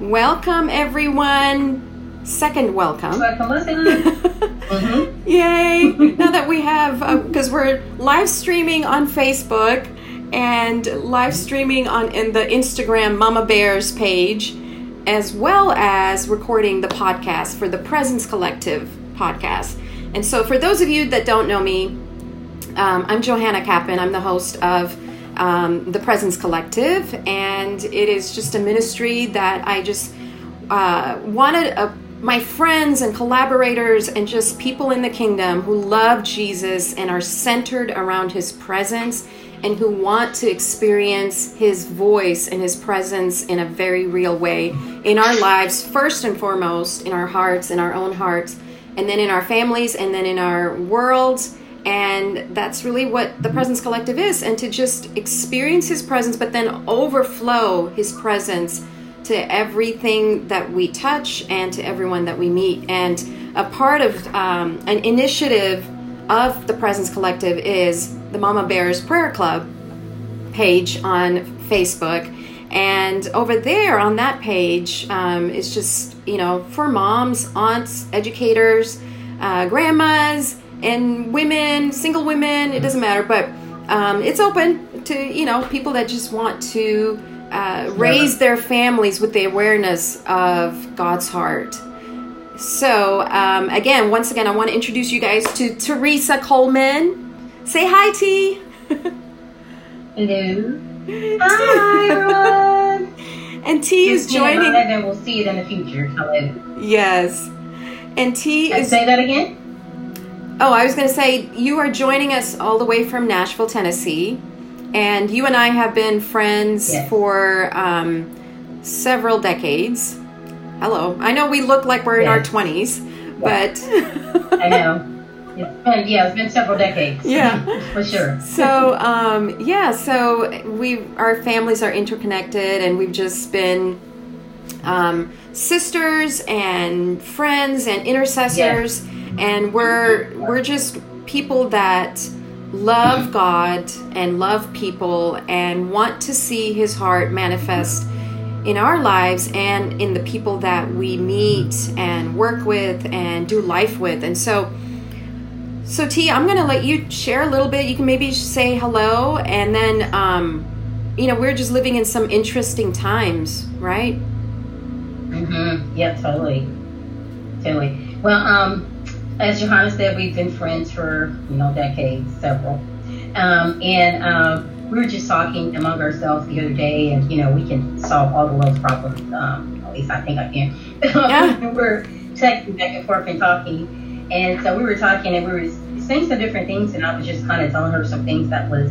Welcome, everyone. Second welcome. Welcome, mm-hmm. Yay! now that we have, because uh, we're live streaming on Facebook and live streaming on in the Instagram Mama Bears page, as well as recording the podcast for the Presence Collective podcast. And so, for those of you that don't know me, um, I'm Johanna Kappen. I'm the host of um, the Presence Collective, and it is just a ministry that I just uh, wanted a, my friends and collaborators and just people in the kingdom who love Jesus and are centered around his presence and who want to experience his voice and his presence in a very real way in our lives, first and foremost, in our hearts, in our own hearts, and then in our families, and then in our worlds and that's really what the Presence Collective is. And to just experience His presence, but then overflow His presence to everything that we touch and to everyone that we meet. And a part of um, an initiative of the Presence Collective is the Mama Bears Prayer Club page on Facebook. And over there on that page um, is just, you know, for moms, aunts, educators, uh, grandmas, and women, single women, it doesn't matter, but um, it's open to you know people that just want to uh, raise their families with the awareness of God's heart. So um, again, once again, I want to introduce you guys to Teresa Coleman. Say hi, T. Hello. Hi, everyone. And T is joining. And then we'll see it in the future. Hello. Yes. And T is. Say that again. Oh, I was going to say, you are joining us all the way from Nashville, Tennessee. And you and I have been friends yes. for um, several decades. Hello. I know we look like we're yes. in our 20s, but. I know. It's been, yeah, it's been several decades. Yeah, for sure. So, um, yeah, so we our families are interconnected, and we've just been um, sisters and friends and intercessors. Yes and we're we're just people that love God and love people and want to see his heart manifest in our lives and in the people that we meet and work with and do life with. And so so T, I'm going to let you share a little bit. You can maybe say hello and then um you know, we're just living in some interesting times, right? Mhm. Yeah, totally. Totally. Well, um as Johanna said, we've been friends for you know decades, several, um, and um, we were just talking among ourselves the other day, and you know we can solve all the world's problems. Um, at least I think I can. Yeah. we're texting back and forth and talking, and so we were talking, and we were saying some different things, and I was just kind of telling her some things that was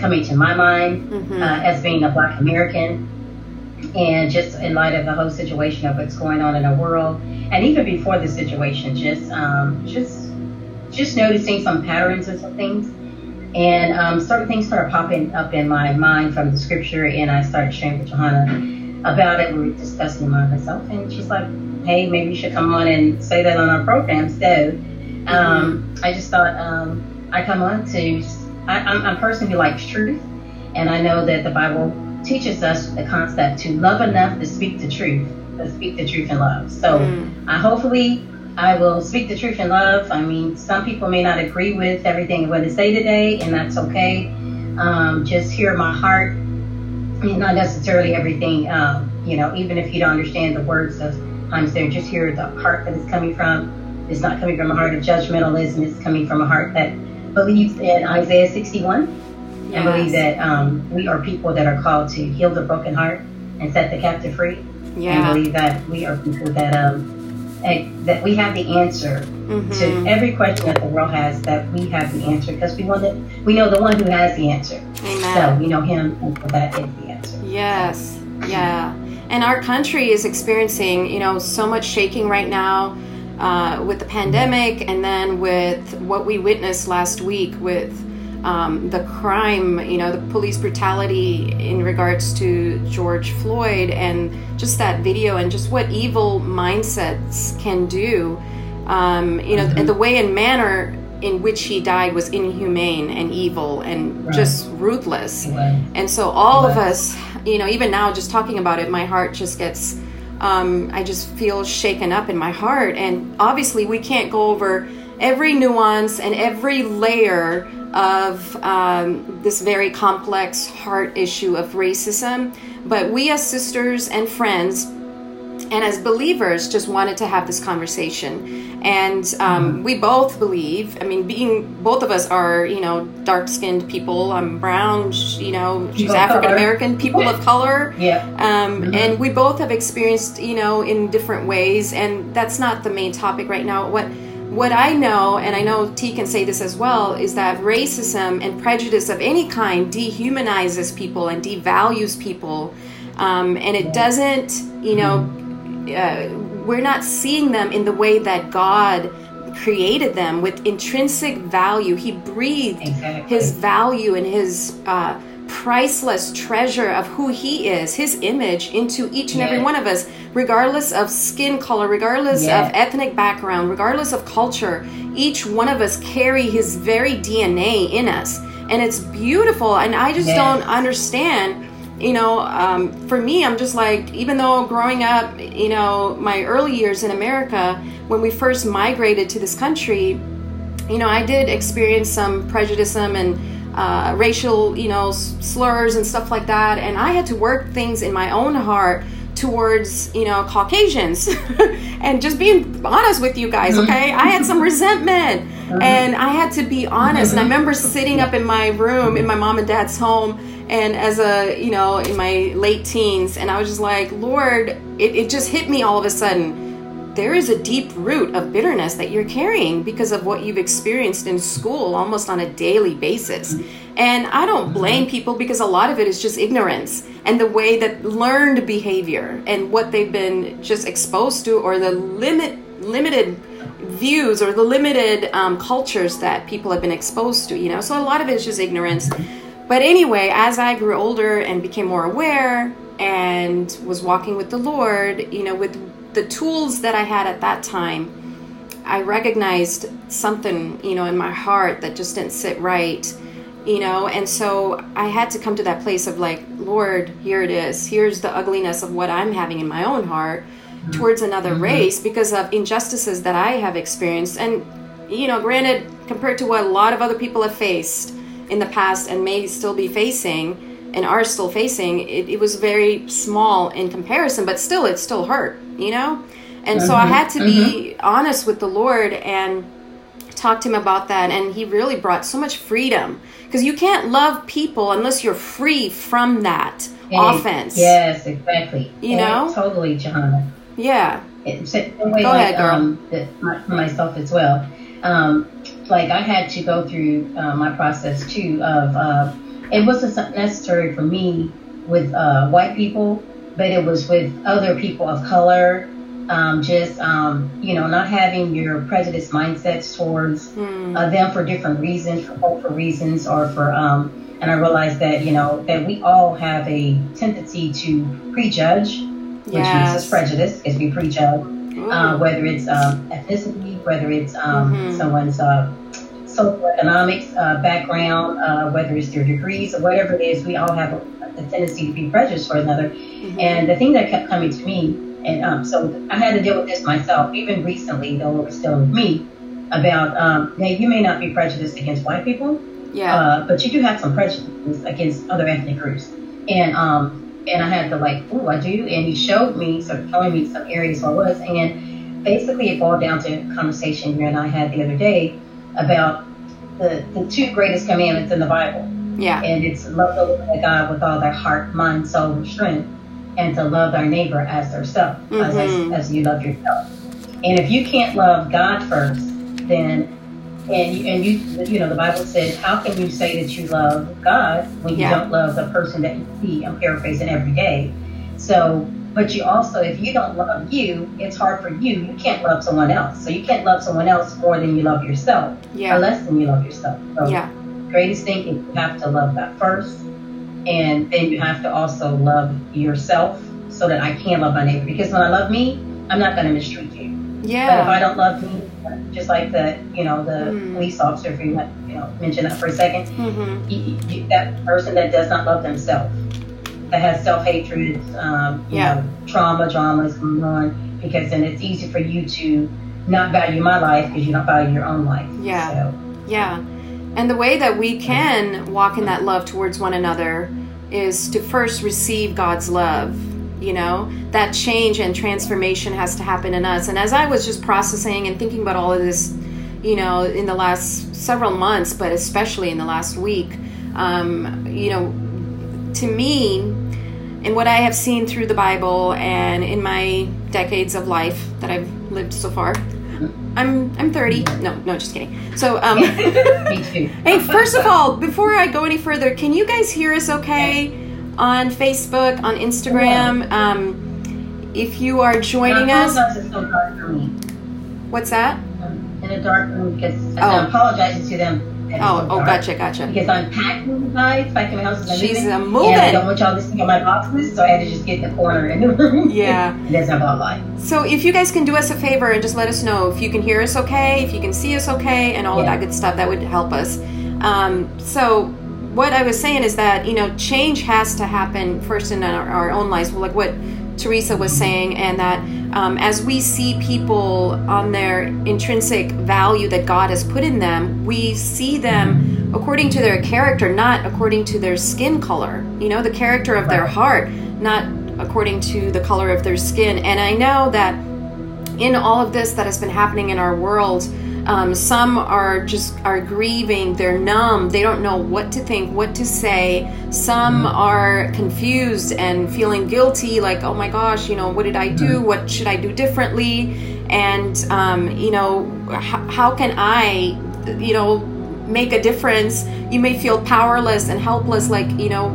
coming to my mind mm-hmm. uh, as being a Black American and just in light of the whole situation of what's going on in the world, and even before the situation, just um, just just noticing some patterns and some things, and um, certain things started popping up in my mind from the scripture, and I started sharing with Johanna about it. We were discussing among myself, and she's like, "Hey, maybe you should come on and say that on our program." So um, I just thought um, I come on to. I, I'm, I'm a person who likes truth, and I know that the Bible teaches us the concept to love enough to speak the truth, to speak the truth in love. So mm. I hopefully I will speak the truth in love. I mean, some people may not agree with everything I'm going to say today, and that's okay. Um, just hear my heart, not necessarily everything. Um, you know, even if you don't understand the words of times there, just hear the heart that it's coming from. It's not coming from a heart of judgmentalism. It's coming from a heart that believes in Isaiah 61 yes. And believe that um, we are people that are called to heal the broken heart and set the captive free. Yeah. And believe that we are people that um, that we have the answer mm-hmm. to every question that the world has. That we have the answer because we want it. We know the one who has the answer. Amen. So we know Him, and that is the answer. Yes. Yeah. And our country is experiencing, you know, so much shaking right now. Uh, with the pandemic and then with what we witnessed last week with um, the crime, you know, the police brutality in regards to George Floyd, and just that video, and just what evil mindsets can do. Um, you know, mm-hmm. the way and manner in which he died was inhumane and evil and right. just ruthless. Right. And so, all right. of us, you know, even now, just talking about it, my heart just gets um, I just feel shaken up in my heart. And obviously, we can't go over every nuance and every layer of um, this very complex heart issue of racism. But we, as sisters and friends, and as believers just wanted to have this conversation. And um, mm-hmm. we both believe i mean being both of us are you know dark skinned people. I'm brown you know she's african american people of color. Yeah. Um, mm-hmm. and we both have experienced you know in different ways. And that's not the main topic right now. What what I know, and I know T can say this as well, is that racism and prejudice of any kind dehumanizes people and devalues people. Um, and it doesn't, you know, uh, we're not seeing them in the way that God created them with intrinsic value. He breathed exactly. His value and His uh, priceless treasure of who He is, His image, into each and yes. every one of us, regardless of skin color, regardless yes. of ethnic background, regardless of culture. Each one of us carry His very DNA in us. And it's beautiful. And I just yes. don't understand you know, um, for me, I'm just like, even though growing up, you know, my early years in America, when we first migrated to this country, you know, I did experience some prejudice and uh, racial, you know, slurs and stuff like that. And I had to work things in my own heart towards, you know, Caucasians. and just being honest with you guys, mm-hmm. okay? I had some resentment uh-huh. and I had to be honest. And I uh-huh. remember sitting up in my room in my mom and dad's home and as a you know in my late teens and i was just like lord it, it just hit me all of a sudden there is a deep root of bitterness that you're carrying because of what you've experienced in school almost on a daily basis. And i don't blame people because a lot of it is just ignorance and the way that learned behavior and what they've been just exposed to or the limit limited views or the limited um, cultures that people have been exposed to you know? So a lot of it is just ignorance. But anyway, as I grew older and became more aware and was walking with the Lord, you know, with the tools that I had at that time, I recognized something, you know, in my heart that just didn't sit right, you know, and so I had to come to that place of like, Lord, here it is. Here's the ugliness of what I'm having in my own heart towards another mm-hmm. race because of injustices that I have experienced. And, you know, granted, compared to what a lot of other people have faced, in the past and may still be facing and are still facing, it, it was very small in comparison, but still, it still hurt, you know? And mm-hmm. so I mm-hmm. had to be mm-hmm. honest with the Lord and talk to him about that. And he really brought so much freedom because you can't love people unless you're free from that offense. Yes, exactly. You know? Totally, Johanna. Yeah. It's way Go like, ahead, girl. Um, for myself as well. Um, like I had to go through uh, my process too of uh, it wasn't necessary for me with uh, white people, but it was with other people of color. Um, just um, you know, not having your prejudice mindsets towards mm. them for different reasons, for hopeful reasons, or for um, and I realized that you know that we all have a tendency to prejudge, which yes. is prejudice, is we prejudge, uh, whether it's um, ethnicity, whether it's um, mm-hmm. someone's uh, socioeconomics uh, background, uh, whether it's their degrees or whatever it is, we all have a, a tendency to be prejudiced for another. Mm-hmm. And the thing that kept coming to me, and um, so I had to deal with this myself, even recently, though it was still with me, about um, now you may not be prejudiced against white people, yeah, uh, but you do have some prejudice against other ethnic groups, and um, and I had to like, oh, I do, and he showed me, sort of showing me some areas where I was, and basically it boiled down to a conversation you and I had the other day about the, the two greatest commandments in the Bible. Yeah. And it's love the Lord God with all their heart, mind, soul, and strength, and to love our neighbor as theirself, mm-hmm. as, as you love yourself. And if you can't love God first, then and you, and you you know the Bible says, how can you say that you love God when you yeah. don't love the person that you see? I'm paraphrasing every day. So but you also, if you don't love you, it's hard for you. You can't love someone else. So you can't love someone else more than you love yourself, yeah. or less than you love yourself. So yeah. greatest thing is you have to love that first, and then you have to also love yourself so that I can love my neighbor. Because when I love me, I'm not going to mistreat you. Yeah. But if I don't love me, just like the you know the mm. police officer, if you want, you know mention that for a 2nd mm-hmm. that person that does not love themselves that has self hatred, um, you Yeah. know, trauma, dramas going on, because then it's easy for you to not value my life because you don't value your own life. Yeah. So, Yeah. And the way that we can walk in that love towards one another is to first receive God's love. You know, that change and transformation has to happen in us. And as I was just processing and thinking about all of this, you know, in the last several months, but especially in the last week, um, you know, to me, and what I have seen through the Bible and in my decades of life that I've lived so far, I'm I'm 30. No, no, just kidding. So, um, me too. hey, first of all, before I go any further, can you guys hear us okay on Facebook, on Instagram? Um, if you are joining us, apologize, it's so dark for me. what's that? I'm in a dark room because and Oh. I'm apologizing to them. Oh, oh, gotcha, gotcha. Because I'm packing guys, packing my house. She's, moving, uh, And I don't want y'all to see my boxes, so I had to just get in the corner in the room. Yeah. that's not life. So, if you guys can do us a favor and just let us know if you can hear us okay, if you can see us okay, and all of that good stuff, that would help us. Um, so, what I was saying is that, you know, change has to happen first in our, our own lives, like what Teresa was saying, and that um, as we see people on their intrinsic value that God has put in them, we see them according to their character, not according to their skin color. You know, the character of their heart, not according to the color of their skin. And I know that in all of this that has been happening in our world um, some are just are grieving they're numb they don't know what to think what to say. Some are confused and feeling guilty like oh my gosh you know what did i do? What should i do differently? And um, you know h- how can i you know make a difference? You may feel powerless and helpless like you know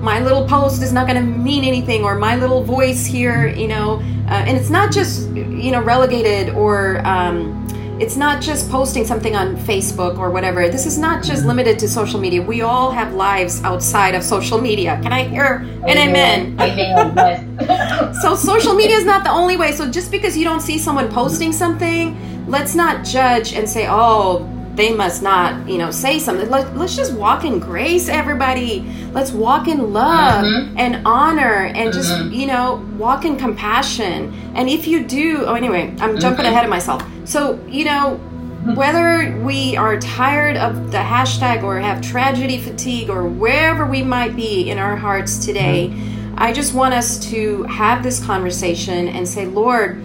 my little post is not going to mean anything or my little voice here you know? Uh, and it's not just you know relegated or um, it's not just posting something on facebook or whatever. This is not just limited to social media. We all have lives outside of social media. Can i hear an amen. Amen. So social media is not the only way. So just because you don't see someone posting something let's not judge and say oh they must not you know say something. Let, let's just walk in grace everybody. Let's walk in love Mhm. and honor and just Mhm. you know walk in compassion. And if you do oh anyway i'm jumping ahead of myself. So you know whether we are tired of the hashtag or have tragedy fatigue or wherever we might be in our hearts today, I just want us to have this conversation and say, Lord,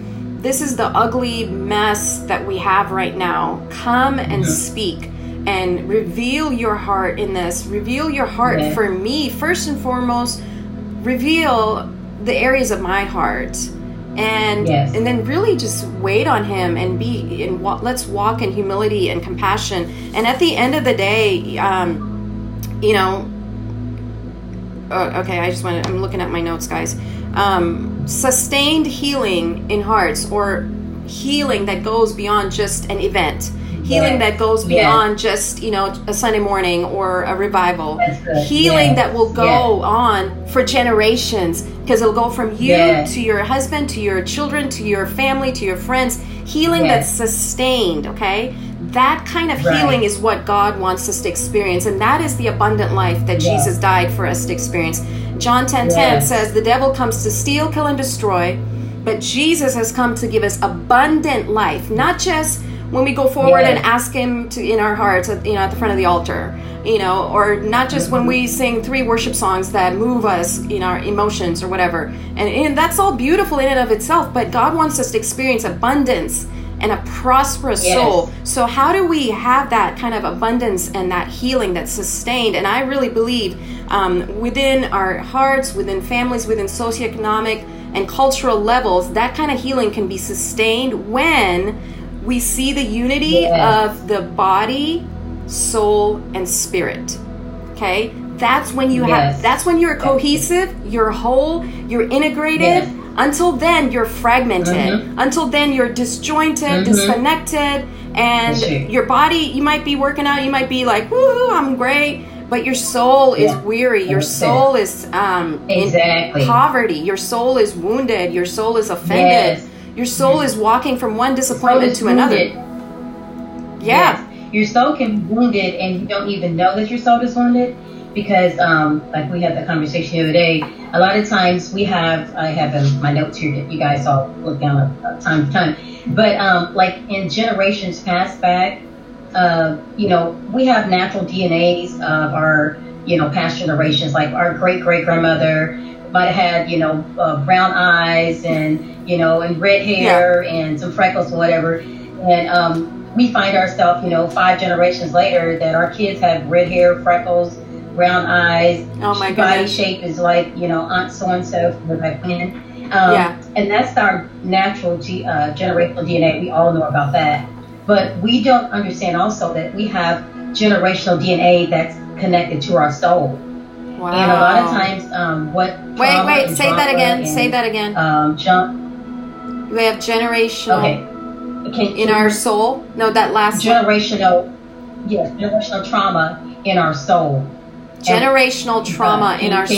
this is the ugly mess that we have right now. Come and Yeah. speak and reveal your heart in this. Reveal your heart for me, first and foremost. Reveal the areas of my heart and Yes. and then really just wait on him and be and wa- let's walk in humility and compassion and at the end of the day um you know uh, okay i just want to i'm looking at my notes guys um sustained healing in hearts or healing that goes beyond just an event. Healing that goes beyond just you know a sunday morning or a revival. Healing that will go on for generations because it'll go from you to your husband to your children to your family to your friends. Healing that's sustained okay? That kind of Right. healing is what god wants us to experience and that is the abundant life that jesus died for us to experience john 10 Yes. says the devil comes to steal kill and destroy but jesus has come to give us abundant life not just when we go forward and ask him to in our hearts at- you know at the front of the altar you know or not just when we mm-hmm. sing three worship songs that move us in our emotions or whatever. And, and that's all beautiful in and of itself but god wants us to experience abundance and a prosperous Yes. soul. So how do we have that kind of abundance and that healing that's sustained? And i really believe um, within our hearts within families within socioeconomic and cultural levels that kind of healing can be sustained when we see the unity Yes. of the body soul and spirit okay that's when you have that's when you're cohesive you're whole you're integrated Yes. until then you're fragmented Mhm. until then you're disjointed Mhm. disconnected and your body you might be working out you might be like woohoo i'm great but your soul is Yeah. weary your soul is um in poverty your soul is wounded your soul is offended Yes. your soul is walking from one disappointment to is another yeah Yes. Your soul can be wounded and you don't even know that your soul is wounded. because um, like we had the conversation the other day. A lot of times we have I have in my notes here that you guys all look down a, time to time, but um, like in generations past back, uh, you know, we have natural DNAs of our you know past generations. Like our great great grandmother might have had you know uh, brown eyes and you know and red hair yeah. and some freckles or whatever, and um, we find ourselves you know five generations later that our kids have red hair, freckles brown eyes. Oh my god. Body shape is like, you know, Aunt so and so from back when. Um, yeah. And that's our natural G, uh, generational DNA. We all know about that. But we don't understand also that we have generational DNA that's connected to our soul. Wow. And a lot of times, um, what. Wait, wait, say that again. And, say that again. Um, jump. We have generational. Okay. In our soul? No, that last generational. One. Yes, generational trauma in our soul generational and, trauma uh, in our soul.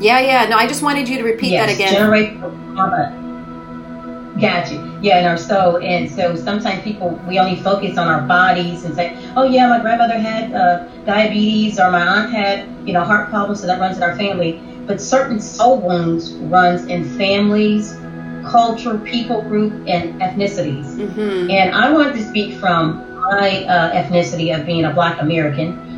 Yeah, yeah. No, I just wanted you to repeat yes, that again. Generational trauma. Gotcha. Yeah, in our soul. And so sometimes people, we only focus on our bodies and say, oh, yeah, my grandmother had uh, diabetes or my aunt had, you know, heart problems, so that runs in our family. But certain soul wounds runs in families, culture, people group, and ethnicities. Mm-hmm. And I want to speak from my uh, ethnicity of being a black American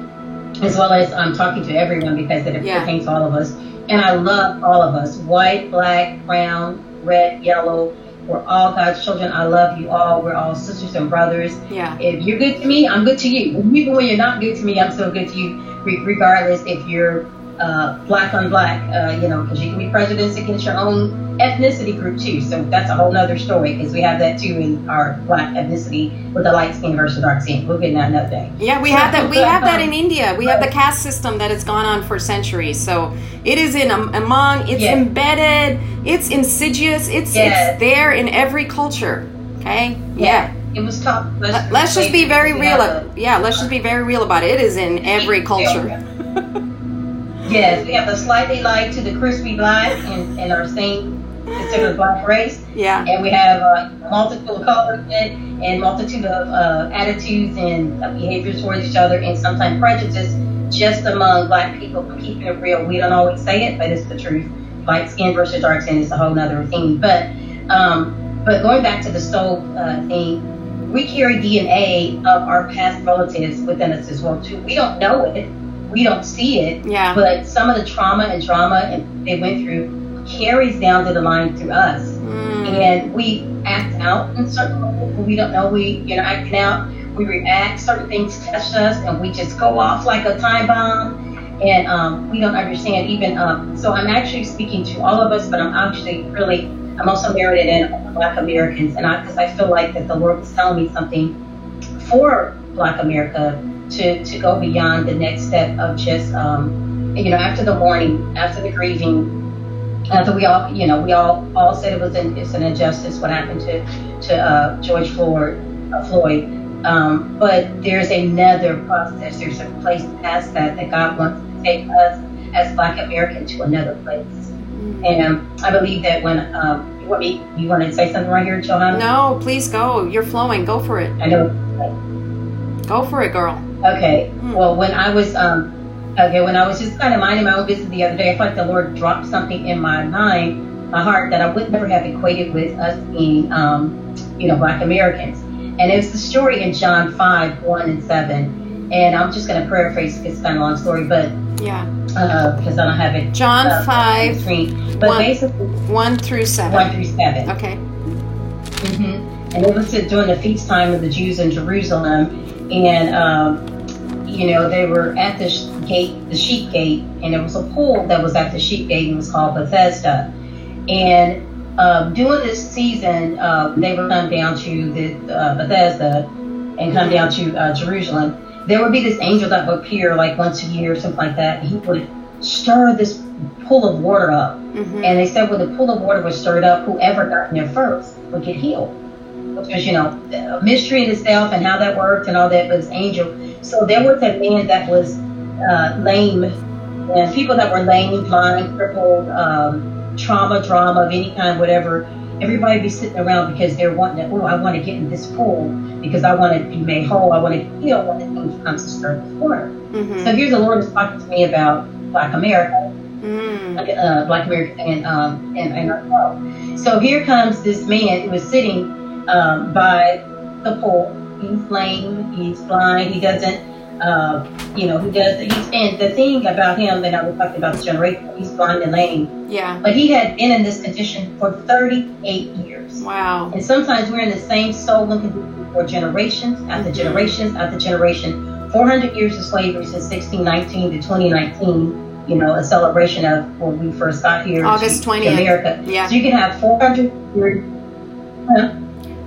as well as I'm um, talking to everyone because it yeah. pertains to all of us. And I love all of us white, black, brown, red, yellow. We're all God's children. I love you all. We're all sisters and brothers. Yeah. If you're good to me, I'm good to you. Even when you're not good to me, I'm still good to you, regardless if you're uh, black on black, uh, you know, because you can be prejudiced against your own ethnicity group too. So that's a whole nother story because we have that too in our black ethnicity with the light skin versus dark skin. We'll get that another day. Yeah, we have that. We have that in India. We have the caste system that has gone on for centuries. So it is in um, among. It's yes. embedded. It's insidious. It's yes. it's there in every culture. Okay. Yeah. yeah. It was tough. Let's, let's just be very real. yeah, let's just be very real about it. It is in every culture. Yes, we have the slightly light to the crispy black and, and our same considered black race. Yeah. And we have a multiple of colors and multitude of uh, attitudes and uh, behaviors towards each other and sometimes prejudice just among black people. But keeping it real, we don't always say it, but it's the truth. Light skin versus dark skin is a whole other thing. But um, but going back to the soul uh, thing, we carry DNA of our past relatives within us as well too. We don't know it we don't see it. Yeah. But some of the trauma and drama and they went through carries down to the line through us. Mm. And we act out in certain ways. We don't know we, you know, acting out. We react. Certain things touch us, and we just go off like a time bomb. And um, we don't understand even. Um, so I'm actually speaking to all of us, but I'm actually really, I'm also merited in Black Americans, and I because I feel like that the Lord is telling me something for Black America to, to go beyond the next step of just, um, you know, after the mourning, after the grieving, after we all, you know, we all all said it was an, it's an injustice what happened to to uh, George Floyd. Uh, Floyd. Um, but there's another process. There's a place past that that God wants to take us as Black Americans to another place. Mm-hmm. And I believe that when um, you want me, you want to say something right here, Johanna? No, please go. You're flowing. Go for it. I know. Go for it, girl. Okay. Mm. Well, when I was um, okay, when I was just kind of minding my own business the other day, I felt like the Lord dropped something in my mind, my heart, that I would never have equated with us being, um, you know, Black Americans. And it was the story in John five one and seven. And I'm just going to paraphrase because it's kind of a long story, but yeah, because uh, I don't have it. John uh, five, but one, basically one through seven. One through seven. Okay. Mm-hmm. And it was during the feast time of the Jews in Jerusalem, and um, you know they were at the gate, the sheep gate, and there was a pool that was at the sheep gate, and it was called Bethesda. And uh, during this season, uh, they would come down to the uh, Bethesda and come down to uh, Jerusalem. There would be this angel that would appear like once a year or something like that. He would stir this pool of water up. Mm-hmm. And they said when the pool of water was stirred up, whoever got in there first would get healed because you know mystery in itself and how that worked and all that was angel. So there was a man that was uh, lame, and people that were lame, blind, crippled, um, trauma, drama of any kind, whatever. everybody be sitting around because they're wanting to, oh, I want to get in this pool because I want to be made whole. I want to heal when it comes to stir this water. Mm-hmm. So here's the Lord is talking to me about Black America, mm. uh, Black America, and um, and, and. So here comes this man who was sitting um, by the pool. He's lame. He's blind. He doesn't uh, you know, he does. He's and the thing about him that I was talking about the generation, he's blind and lame. Yeah. But he had been in this condition for 38 years. Wow. And sometimes we're in the same soul condition for generations after mm-hmm. generations after generation. 400 years of slavery since 1619 to 2019. You know, a celebration of when we first got here. August 20th. America. Yeah. So you can have 400 years.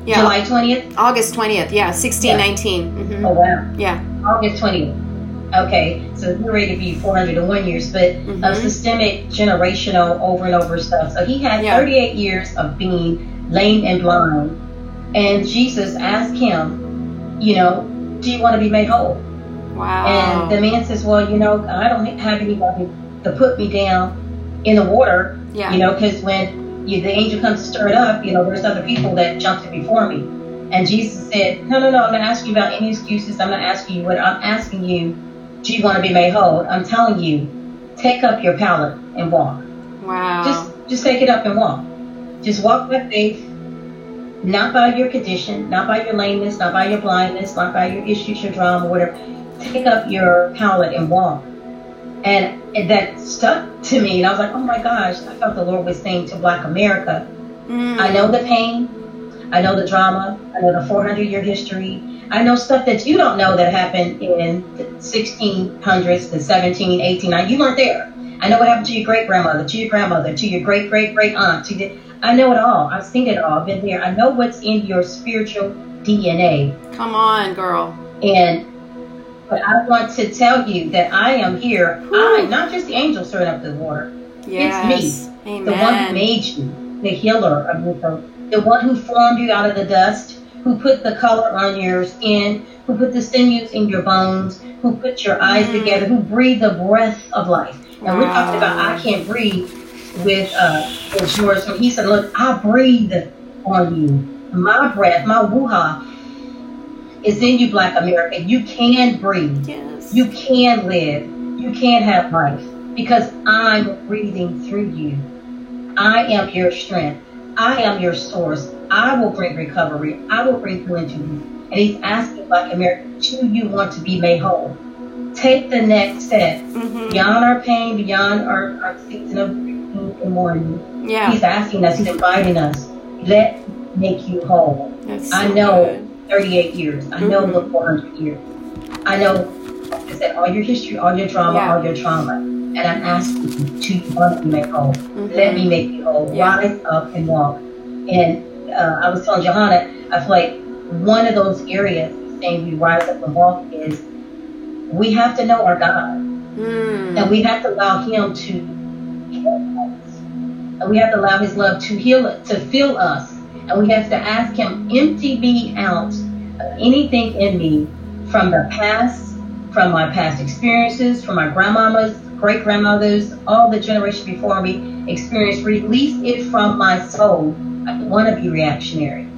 Yeah. July 20th? August 20th, yeah, 1619. Yeah. Mm-hmm. Oh, wow. Yeah. August 20th. Okay, so we're ready to be 401 years, but mm-hmm. of systemic, generational, over and over stuff. So he had yeah. 38 years of being lame and blind. And Jesus asked him, you know, do you want to be made whole? Wow. And the man says, well, you know, I don't have anybody to put me down in the water, yeah. you know, because when you, the angel comes to stir it up, you know, there's other people that jumped in before me. And Jesus said, No, no, no, I'm not asking you about any excuses. I'm not asking you what I'm asking you. Do you want to be made whole? I'm telling you, take up your pallet and walk. Wow. Just just take it up and walk. Just walk by faith, not by your condition, not by your lameness, not by your blindness, not by your issues, your drama, whatever. Take up your pallet and walk. And that stuck to me, and I was like, oh my gosh, I felt the Lord was saying to Black America, mm. I know the pain, I know the drama. I know the 400 year history. I know stuff that you don't know that happened in the 1600s, the 17, 18, you weren't there. I know what happened to your great grandmother, to your grandmother, to your great great great aunt. To the, I know it all. I've seen it all. I've been there. I know what's in your spiritual DNA. Come on, girl. And but I want to tell you that I am here. Whew. I, not just the angel stirring up the water. Yes. It's me, Amen. the one who made you, the healer of your the one who formed you out of the dust, who put the color on your skin, who put the sinews in your bones, who put your eyes mm. together, who breathed the breath of life. And wow. we're talking about I can't breathe with uh with yours. When he said, Look, I breathe on you. My breath, my ruach is in you, Black America. You can breathe. Yes. You can live. You can have life because I'm breathing through you. I am your strength. I am your source. I will bring recovery. I will bring healing to you. And he's asking Black America, do you want to be made whole? Take the next step mm-hmm. beyond our pain, beyond our, our season of grief and mourning. Yeah. He's asking us, he's inviting us, let make you whole. That's so I know good. 38 years. I mm-hmm. know the 400 years. I know, like I said, all your history, all your drama, yeah. all your trauma and I'm asking you to want to make whole. Mm-hmm. Let me make you whole. Yeah. Rise up and walk. And uh, I was telling Johanna, I feel like one of those areas saying we rise up and walk is we have to know our God. Mm. And we have to allow Him to heal us. And we have to allow His love to heal it, to fill us. And we have to ask Him, empty me out of anything in me from the past, from my past experiences, from my grandmama's great grandmothers, all the generation before me experienced. Release it from my soul. I don't want to be reactionary.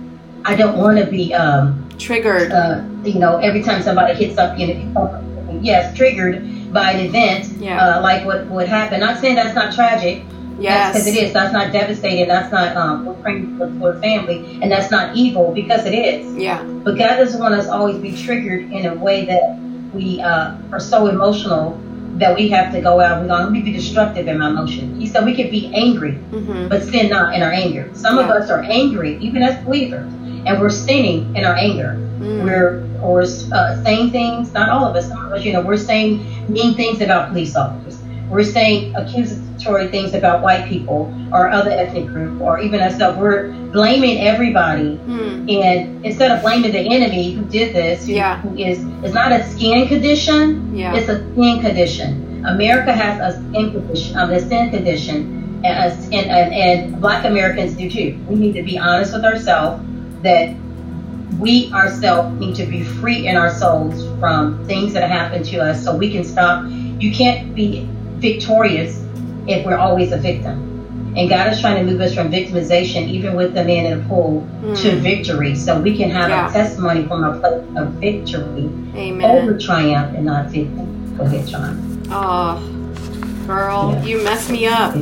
I don't want to be um, triggered. Uh, you know, every time somebody hits up, you know, yes, triggered by an event yeah. uh, like what would happen. Not saying that's not tragic. Yes, because it is. That's not devastating. That's not um, we're praying for, for family, and that's not evil because it is. Yeah. But God doesn't want us always be triggered in a way that we uh, are so emotional that we have to go out. We're going to be destructive in my emotion. He said we could be angry, mm-hmm. but sin not in our anger. Some yeah. of us are angry, even as believers, and we're sinning in our anger. Mm. We're or uh, saying things. Not all of us. Some of us, you know, we're saying mean things about police officers. We're saying accusatory things about white people or other ethnic group, or even ourselves. We're blaming everybody, mm. and instead of blaming the enemy who did this, who, yeah. who is is not a skin condition. Yeah. It's a skin condition. America has a skin condition, um, a sin condition, and, and, and, and Black Americans do too. We need to be honest with ourselves that we ourselves need to be free in our souls from things that happen to us so we can stop. You can't be victorious if we're always a victim. And God is trying to move us from victimization, even with the man in the pool, mm. to victory. So we can have yeah. a testimony from a place of victory Amen. over triumph and not victim. Go ahead, John. Oh, girl, yeah. you messed me up.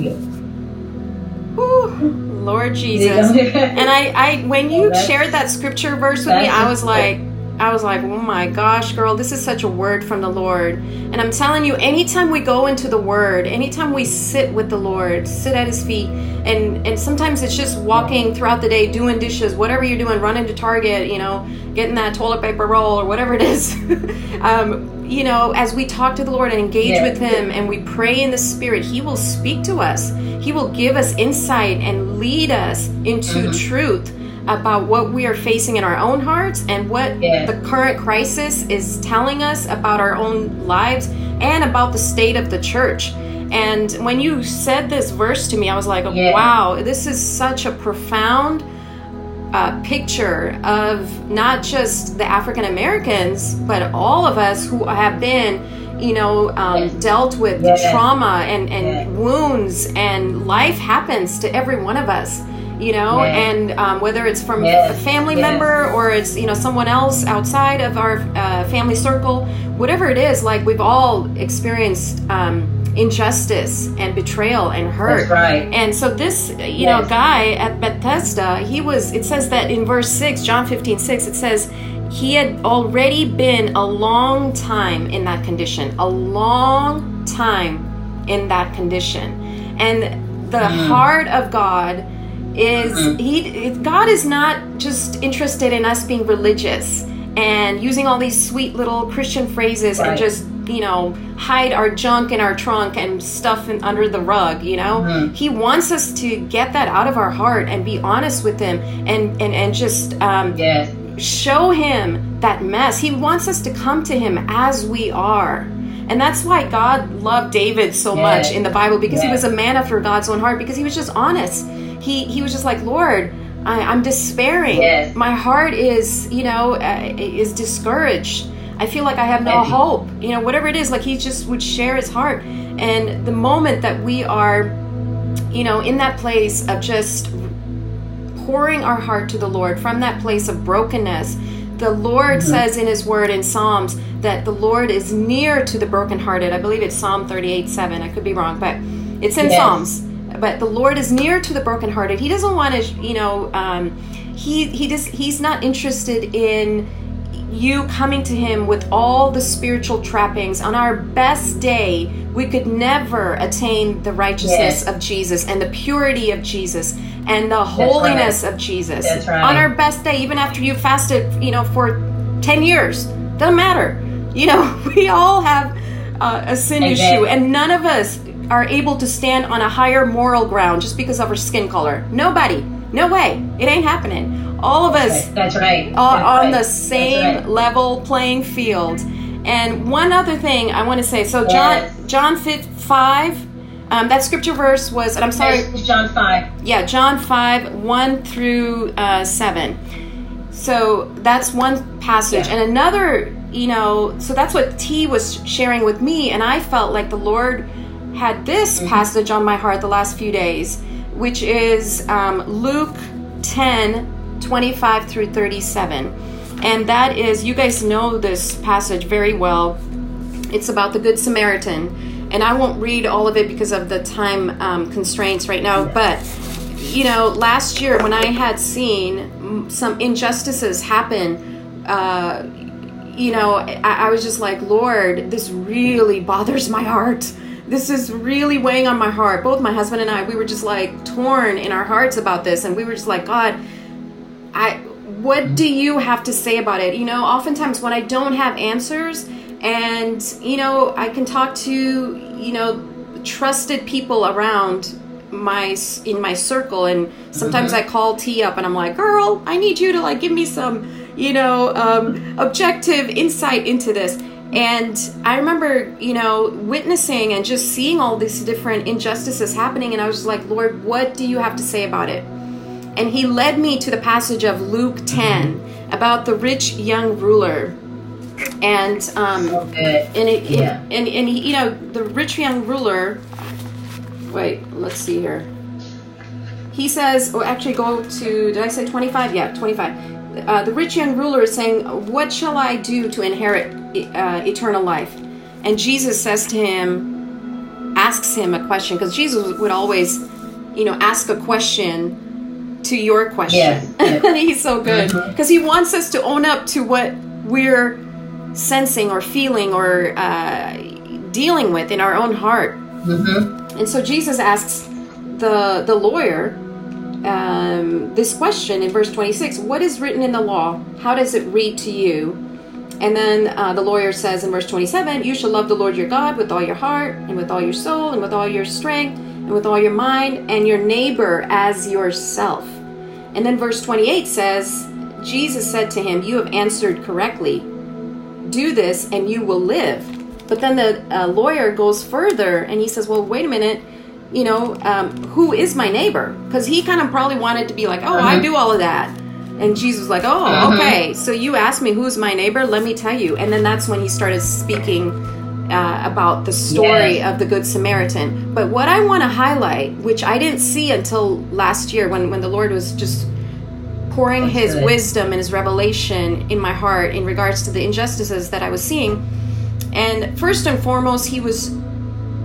Whew. Lord Jesus. and I, I when you shared that scripture verse with me, I was like, I was like, oh my gosh, girl, this is such a word from the Lord. And I'm telling you, anytime we go into the word, anytime we sit with the Lord, sit at his feet, and and sometimes it's just walking throughout the day, doing dishes, whatever you're doing, running to Target, you know, getting that toilet paper roll or whatever it is. um, you know, as we talk to the Lord and engage yeah. with him and we pray in the spirit, he will speak to us. He will give us insight and lead us into mm-hmm. truth about what we are facing in our own hearts and what yeah. the current crisis is telling us about our own lives and about the state of the church. And when you said this verse to me, I was like, yeah. wow, this is such a profound uh, picture of not just the African Americans, but all of us who have been, you know, um, yes. dealt with yeah. trauma and, and wounds, and life happens to every one of us you know yeah. and um, whether it's from yes. a family yes. member or it's you know someone else outside of our uh, family circle whatever it is like we've all experienced um, injustice and betrayal and hurt right. and so this you yes. know guy at bethesda he was it says that in verse 6 john 15 6 it says he had already been a long time in that condition a long time in that condition and the mm. heart of god is mm-hmm. he God is not just interested in us being religious and using all these sweet little Christian phrases right. and just you know hide our junk in our trunk and stuff in, under the rug you know mm-hmm. he wants us to get that out of our heart and be honest with him and and, and just um, yes. show him that mess he wants us to come to him as we are and that's why God loved David so yes. much in the Bible because yes. he was a man after God's own heart because he was just honest he he was just like lord I, am despairing. Yes. my heart is you know uh, is discouraged. I feel like i have no hope. You know whatever it is like he just would share his heart. And the moment that we are you know in that place of just pouring our heart to the lord from that place of brokenness the lord mm-hmm. says in his word in psalms that the lord is near to the brokenhearted. I believe it's psalm 38 7 i could be wrong but it's in yes. psalms but the Lord is near to the brokenhearted. He doesn't want to, you know, um, he he just he's not interested in you coming to him with all the spiritual trappings. On our best day, we could never attain the righteousness yes. of Jesus and the purity of Jesus and the holiness right. of Jesus. Right. On our best day, even after you fasted, you know, for 10 years, doesn't matter. You know, we all have uh, a sin Amen. issue, and none of us are able to stand on a higher moral ground just because of her skin color. Nobody. No way. It ain't happening. All of us That's right. are That's on right. the same right. level playing field. And one other thing I want to say. So John yes. John 5 um, that scripture verse was, and I'm sorry, John 5. Yeah, John 5, 1 through uh, 7. So that's one passage. Yeah. And another, you know, so that's what T was sharing with me. And I felt like the Lord had this passage on my heart the last few days, which is um, Luke 10 25 through 37. And that is, you guys know this passage very well. It's about the Good Samaritan. And I won't read all of it because of the time um, constraints right now. But, you know, last year when I had seen some injustices happen, uh, you know, I, I was just like, Lord, this really bothers my heart this is really weighing on my heart. Both my husband and I, we were just like torn in our hearts about this, and we were just like, God, I, what do you have to say about it? You know, oftentimes when I don't have answers, and you know, I can talk to you know trusted people around my in my circle, and sometimes mm-hmm. I call T up, and I'm like, girl, I need you to like give me some, you know, um, objective insight into this and I remember, you know, witnessing and just seeing all these different injustices happening. And I was like, Lord, what do you have to say about it? And he led me to the passage of Luke 10 about the rich young ruler. And um, and it, yeah. and and he, you know the rich young ruler. Wait, let's see here. he says, or actually go to, did I say 25? Yeah, 25. Uh, the rich young ruler is saying, What shall I do to inherit uh, eternal life? And Jesus says to him, asks him a question, because Jesus would always, you know, ask a question to your question. Yes. He's so good. Because he wants us to own up to what we're sensing or feeling or uh, dealing with in our own heart. Mm-hmm. And so Jesus asks the the lawyer um, this question in verse 26 What is written in the law? How does it read to you? And then uh, the lawyer says in verse 27 You shall love the Lord your God with all your heart, and with all your soul, and with all your strength, and with all your mind, and your neighbor as yourself. And then verse 28 says, Jesus said to him, You have answered correctly. Do this, and you will live. But then the uh, lawyer goes further and he says, Well, wait a minute you know, um, who is my neighbor? Because he kind of probably wanted to be like, oh, I Uh-huh. do all of that. And Jesus was like, oh, Uh-huh. okay. So you asked me who's my neighbor? Let me tell you. And then that's when he started speaking uh, about the story Yes. of the Good Samaritan. But what I want to highlight, which I didn't see until last year when, when the Lord was just pouring That's his good. wisdom and his revelation in my heart in regards to the injustices that I was seeing. And first and foremost, he was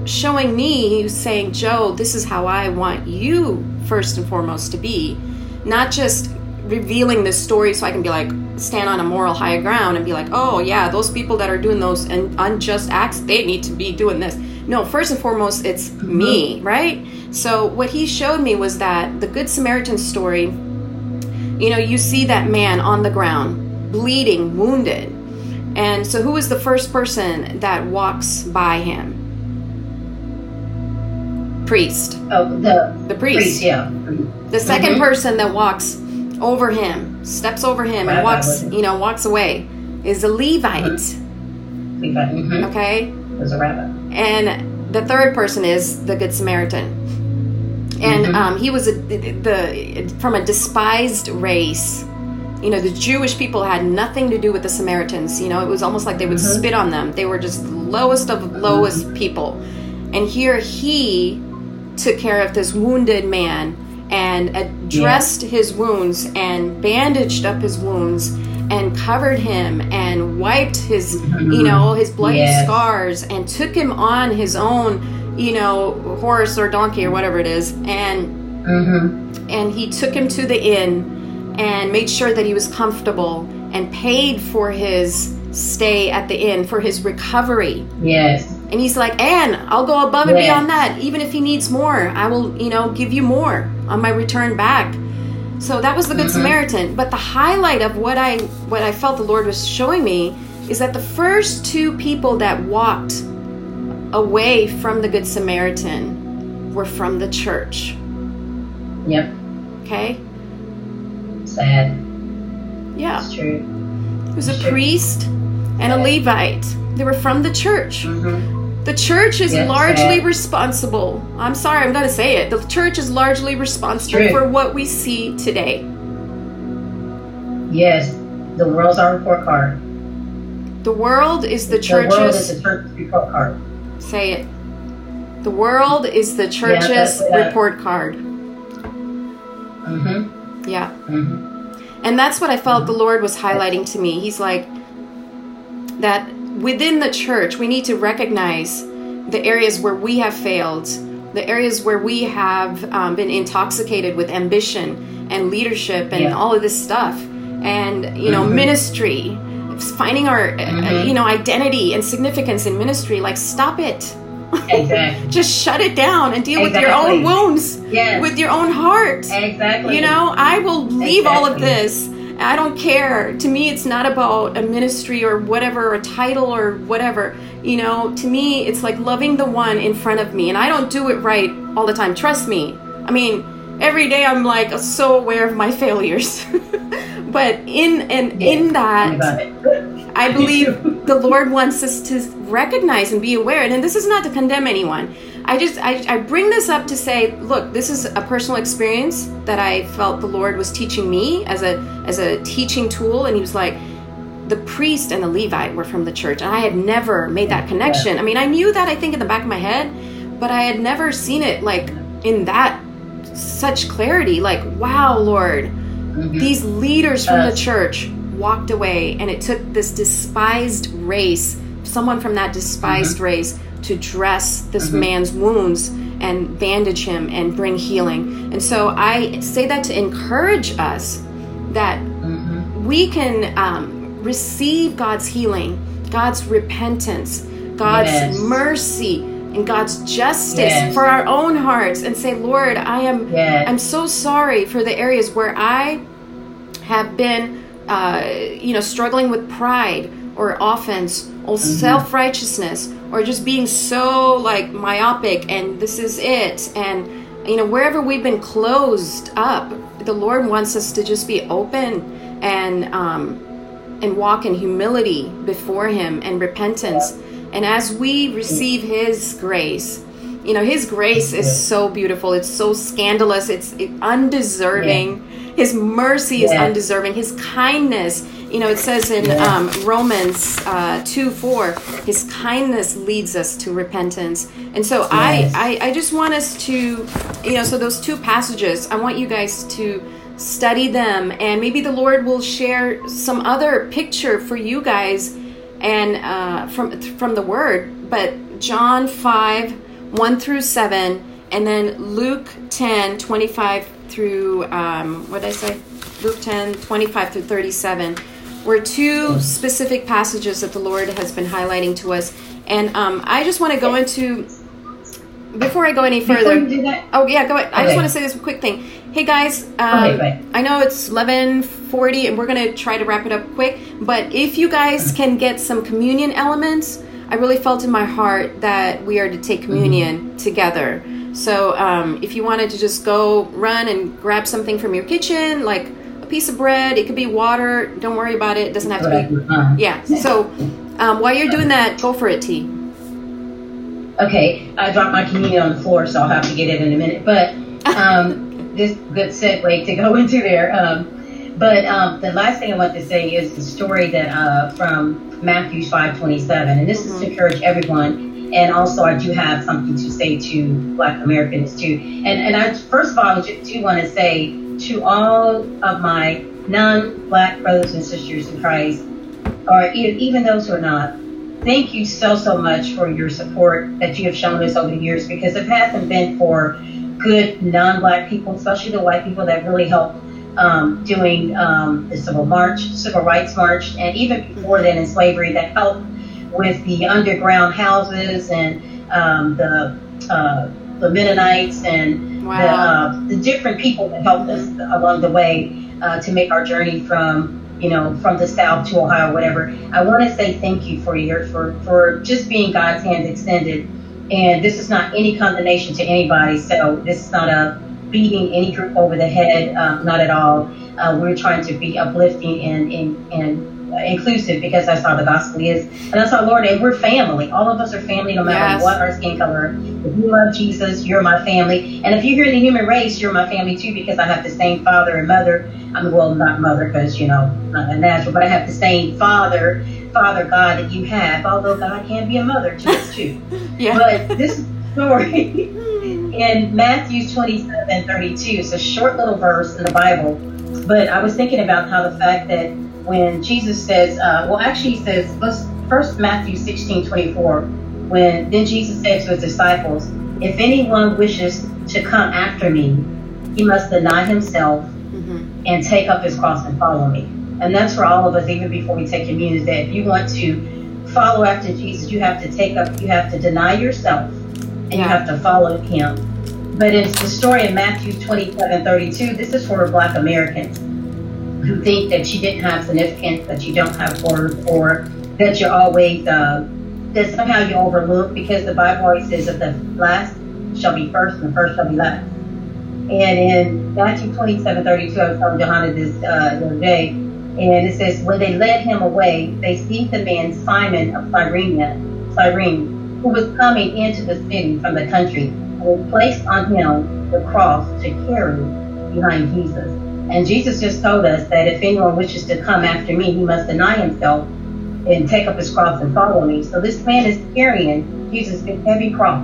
showing me, saying, Joe, this is how I want you, first and foremost, to be. Not just revealing this story so I can be like, stand on a moral high ground and be like, oh, yeah, those people that are doing those unjust acts, they need to be doing this. No, first and foremost, it's me, right? So, what he showed me was that the Good Samaritan story, you know, you see that man on the ground, bleeding, wounded. And so, who is the first person that walks by him? Priest. Oh, the The priest. priest, yeah. The 2nd Mhm. person that walks over him, steps over him, and walks, right. you know, walks away, is a Levite. Levi, mhm. Okay, Was a rabbi. and the third person is the Good Samaritan. And Mhm. um, he was a, the from a despised race. You know, the Jewish people had nothing to do with the Samaritans. You know, it was almost like they would Mhm. spit on them. They were just the lowest of lowest people. And here he took care of this wounded man and addressed his wounds and bandaged up his wounds and covered him and wiped his you know all his bloody Yes. scars and took him on his own you know horse or donkey or whatever it is and Mm-hmm. and he took him to the inn and made sure that he was comfortable and paid for his stay at the inn for his recovery Yes. And he's like, and I'll go above and beyond that. Even if he needs more, I will, you know, give you more on my return back. So that was the Good Mhm. Samaritan. But the highlight of what I what I felt the Lord was showing me is that the first two people that walked away from the Good Samaritan were from the church. Yep. Okay? Sad. Yeah. It's true. It was a Sure. priest and a Levite. They were from the church. Mm-hmm. The church is Yes, largely uh, responsible. I'm sorry, I'm going to say it. The church is largely responsible True. for what we see today. Yes. The world's our report card. The world is the The world is church's the church's report card. say it. The world is the church's that's what I- report card. Mm-hmm. Yeah. Mm-hmm. And that's what I felt the Lord was highlighting to me. He's like that within the church, we need to recognize the areas where we have failed, the areas where we have um, been intoxicated with ambition and leadership and Yeah. all of this stuff, and you know, Mhm. ministry, finding our uh, Mhm. you know identity and significance in ministry. Like, stop it. Exactly. Just shut it down and deal with your own wounds, Yes. with your own heart. exactly. You know, I will leave all of this. I don't care. To me, it's not about a ministry or whatever, or a title or whatever. You know, to me, it's like loving the one in front of me. And I don't do it right all the time. Trust me. I mean, every day I'm like so aware of my failures. but in and Yeah, in that. I believe the Lord wants us to recognize and be aware. And this is not to condemn anyone. I just I, I bring this up to say, look, this is a personal experience that I felt the Lord was teaching me as a as a teaching tool, and He was like, the priest and the Levite were from the church, and I had never made that connection. I mean, I knew that I think in the back of my head, but I had never seen it like in that such clarity like, wow, Lord, mm-hmm. these leaders from the church walked away, and it took this despised race, someone from that despised mm-hmm. race, to dress this mm-hmm. man's wounds and bandage him and bring healing. And so I say that to encourage us that mm-hmm. we can um, receive God's healing, God's repentance, God's yes. mercy, and God's justice yes. for our own hearts and say, Lord, I am yes. I'm so sorry for the areas where I have been uh, you know struggling with pride or offense or mm-hmm. self-righteousness or just being so like myopic and this is it. And you know wherever we've been closed up the lord wants us to just be open and um and walk in humility before him and repentance. And as we receive his grace you know his grace is so beautiful. It's so scandalous. It's undeserving. His mercy is undeserving. His kindness you know, it says in um, Romans uh, 2 4, his kindness leads us to repentance. And so yes. I, I, I just want us to, you know, so those two passages, I want you guys to study them and maybe the Lord will share some other picture for you guys and uh, from, from the Word. But John 5 1 through 7, and then Luke 10 25 through, um, what did I say? Luke 10 25 through 37 were two specific passages that the Lord has been highlighting to us. And um, I just want to go into before I go any further. Oh yeah, go ahead. Okay. I just want to say this quick thing. Hey guys, um, okay, I know it's eleven forty, and we're gonna try to wrap it up quick. But if you guys can get some communion elements, I really felt in my heart that we are to take communion mm-hmm. together. So um, if you wanted to just go run and grab something from your kitchen, like piece of bread. It could be water. Don't worry about it. It doesn't have to be. Yeah. So um, while you're doing that, go for it, T. Okay, I dropped my communion on the floor, so I'll have to get it in a minute. But um, this good segue to go into there. Um, but um, the last thing I want to say is the story that uh, from Matthew five twenty seven, and this mm-hmm. is to mm-hmm. encourage everyone. And also, I do have something to say to Black Americans too. And and I first of all I do want to say to all of my non-black brothers and sisters in Christ, or even those who are not, thank you so, so much for your support that you have shown us over the years because it hasn't been for good non-black people, especially the white people that really helped um, doing um, the civil march, civil rights march, and even before then in slavery that helped with the underground houses and um, the uh, the Mennonites and wow. the, uh, the different people that helped us along the way uh, to make our journey from you know from the south to Ohio, whatever. I want to say thank you for your for for just being God's hands extended. And this is not any condemnation to anybody. So this is not a beating any group over the head, uh, not at all. Uh, we're trying to be uplifting and and and inclusive because that's how the gospel is. And that's how Lord, we're family. All of us are family no matter yes. what our skin color. If you love Jesus, you're my family. And if you're here in the human race, you're my family too because I have the same father and mother. I mean, well, not mother because, you know, not a natural, but I have the same father, Father God that you have, although God can be a mother to us too. yeah. But this story in Matthew 27 32, it's a short little verse in the Bible. But I was thinking about how the fact that when Jesus says, uh, well, actually, he says, let's first Matthew 16 24, when then Jesus said to his disciples, If anyone wishes to come after me, he must deny himself mm-hmm. and take up his cross and follow me. And that's for all of us, even before we take communion, that if you want to follow after Jesus, you have to take up, you have to deny yourself and yeah. you have to follow him. But it's the story in Matthew 27 32. This is for black Americans who think that you didn't have significance, that you don't have worth, or that you're always uh, that somehow you overlook because the Bible always says that the last shall be first and the first shall be last. And in Matthew 27, 32, I was telling Johanna this uh, the other day, and it says, when they led him away, they seized the man Simon of Cyrene, Cyrene, who was coming into the city from the country, and placed on him the cross to carry behind Jesus. And Jesus just told us that if anyone wishes to come after me, he must deny himself and take up his cross and follow me. So this man is carrying Jesus' heavy cross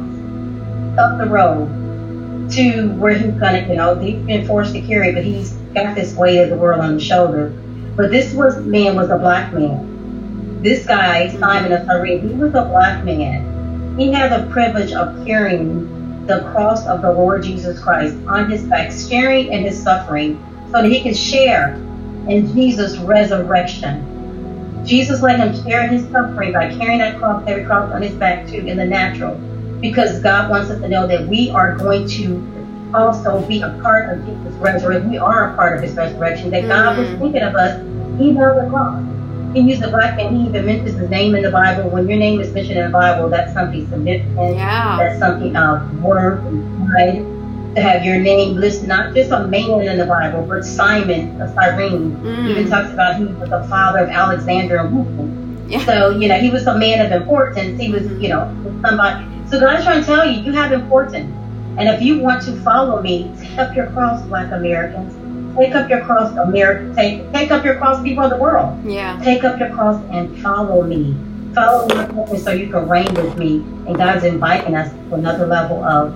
up the road to where he's gonna, you know, he's been forced to carry, but he's got this weight of the world on his shoulder. But this was man was a black man. This guy, Simon of Cyrene, he was a black man. He had the privilege of carrying the cross of the Lord Jesus Christ on his back, sharing in his suffering, so that he could share in Jesus' resurrection. Jesus let him share his suffering by carrying that cross, every cross on his back too, in the natural because God wants us to know that we are going to also be a part of Jesus' resurrection. We are a part of his resurrection, that God was mm-hmm. thinking of us even on the cross. He used the black man, he even mentions his name in the Bible. When your name is mentioned in the Bible, that's something significant. Yeah. That's something of worth and pride to have your name listed, not just a man in the Bible, but Simon of Cyrene. Mm. Even talks about he was the father of Alexander and. Yeah. So, you know, he was a man of importance. He was, you know, somebody so God's trying to tell you, you have importance. And if you want to follow me, take up your cross, Black Americans. Take up your cross, America. Take take up your cross, people of the world. Yeah. Take up your cross and follow me. Follow me so you can reign with me. And God's inviting us to another level of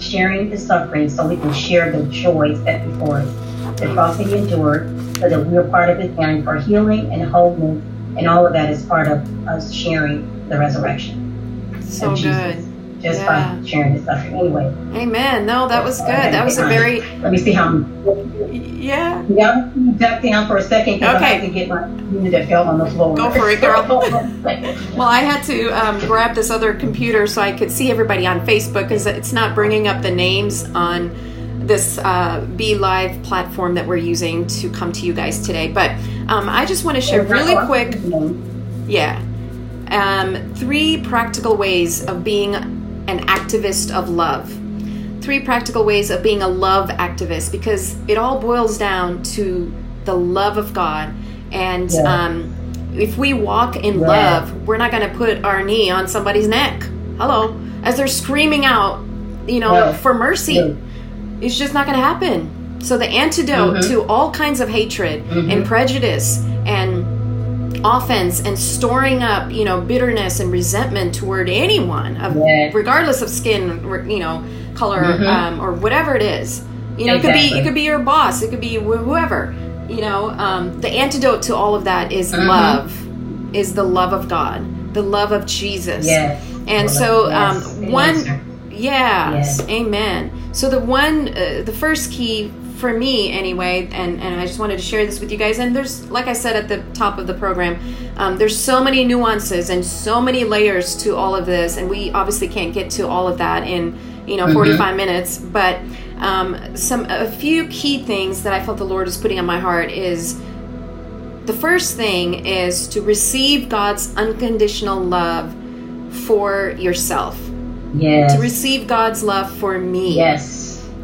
sharing the suffering so we can share the joy set before us. The cross he endured so that we are part of his journey for healing and wholeness. And all of that is part of us sharing the resurrection. So good just yeah. by sharing his stuff Anyway. Amen. No, that was good. That was a very. Let me see how. I'm... Yeah. Yeah. I'm Duck down for a second because okay. I had to get my unit that fell on the floor. Go for it, girl. well, I had to um, grab this other computer so I could see everybody on Facebook because it's not bringing up the names on this uh, BeLive platform that we're using to come to you guys today. But um, I just want to share really quick. Yeah. Um, three practical ways of being an activist of love. Three practical ways of being a love activist because it all boils down to the love of God. And yeah. um, if we walk in yeah. love, we're not going to put our knee on somebody's neck. Hello. As they're screaming out, you know, yeah. for mercy. It's just not going to happen. So the antidote mm-hmm. to all kinds of hatred mm-hmm. and prejudice and offense and storing up, you know, bitterness and resentment toward anyone, of, yeah. regardless of skin, you know, color mm-hmm. um, or whatever it is. You know, exactly. it could be it could be your boss, it could be whoever. You know, um, the antidote to all of that is mm-hmm. love, is the love of God, the love of Jesus. Yes. And well, so, um, one, yes, yes, amen. So the one, uh, the first key for me anyway, and, and I just wanted to share this with you guys. And there's, like I said at the top of the program, um, there's so many nuances and so many layers to all of this, and we obviously can't get to all of that in you know mm-hmm. 45 minutes. But um, some a few key things that I felt the Lord is putting on my heart is the first thing is to receive God's unconditional love for yourself. Yes. To receive God's love for me. Yes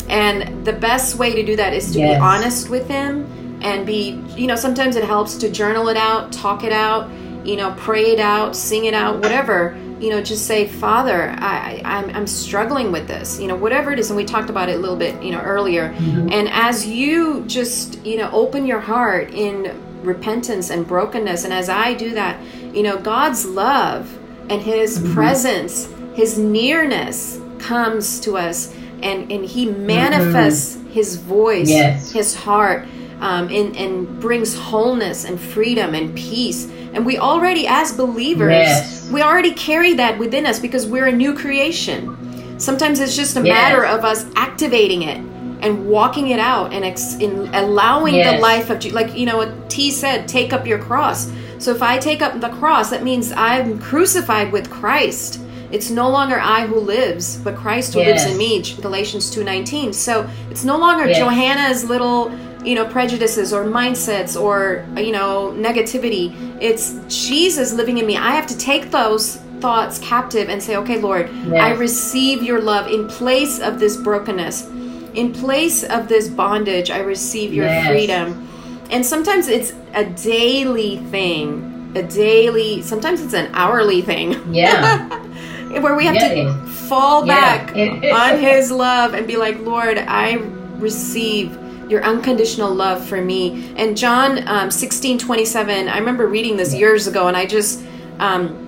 and the best way to do that is to yes. be honest with him and be, you know, sometimes it helps to journal it out, talk it out, you know, pray it out, sing it out, whatever. You know, just say, Father, I, I'm, I'm struggling with this, you know, whatever it is. And we talked about it a little bit, you know, earlier. Mm-hmm. And as you just, you know, open your heart in repentance and brokenness, and as I do that, you know, God's love and His mm-hmm. presence, His nearness comes to us and and he manifests mm-hmm. his voice yes. his heart um, and and brings wholeness and freedom and peace and we already as believers yes. we already carry that within us because we're a new creation sometimes it's just a yes. matter of us activating it and walking it out and ex- in allowing the life of like you know what t said take up your cross so if i take up the cross that means i'm crucified with christ it's no longer I who lives, but Christ who yes. lives in me. Galatians 2:19. So it's no longer yes. Johanna's little, you know, prejudices or mindsets or you know, negativity. It's Jesus living in me. I have to take those thoughts captive and say, "Okay, Lord, yes. I receive your love in place of this brokenness. In place of this bondage, I receive your freedom." And sometimes it's a daily thing. A daily, sometimes it's an hourly thing. Yeah. where we have yeah, to fall back on his love and be like lord i receive your unconditional love for me and john um, 16 27 i remember reading this years ago and i just um,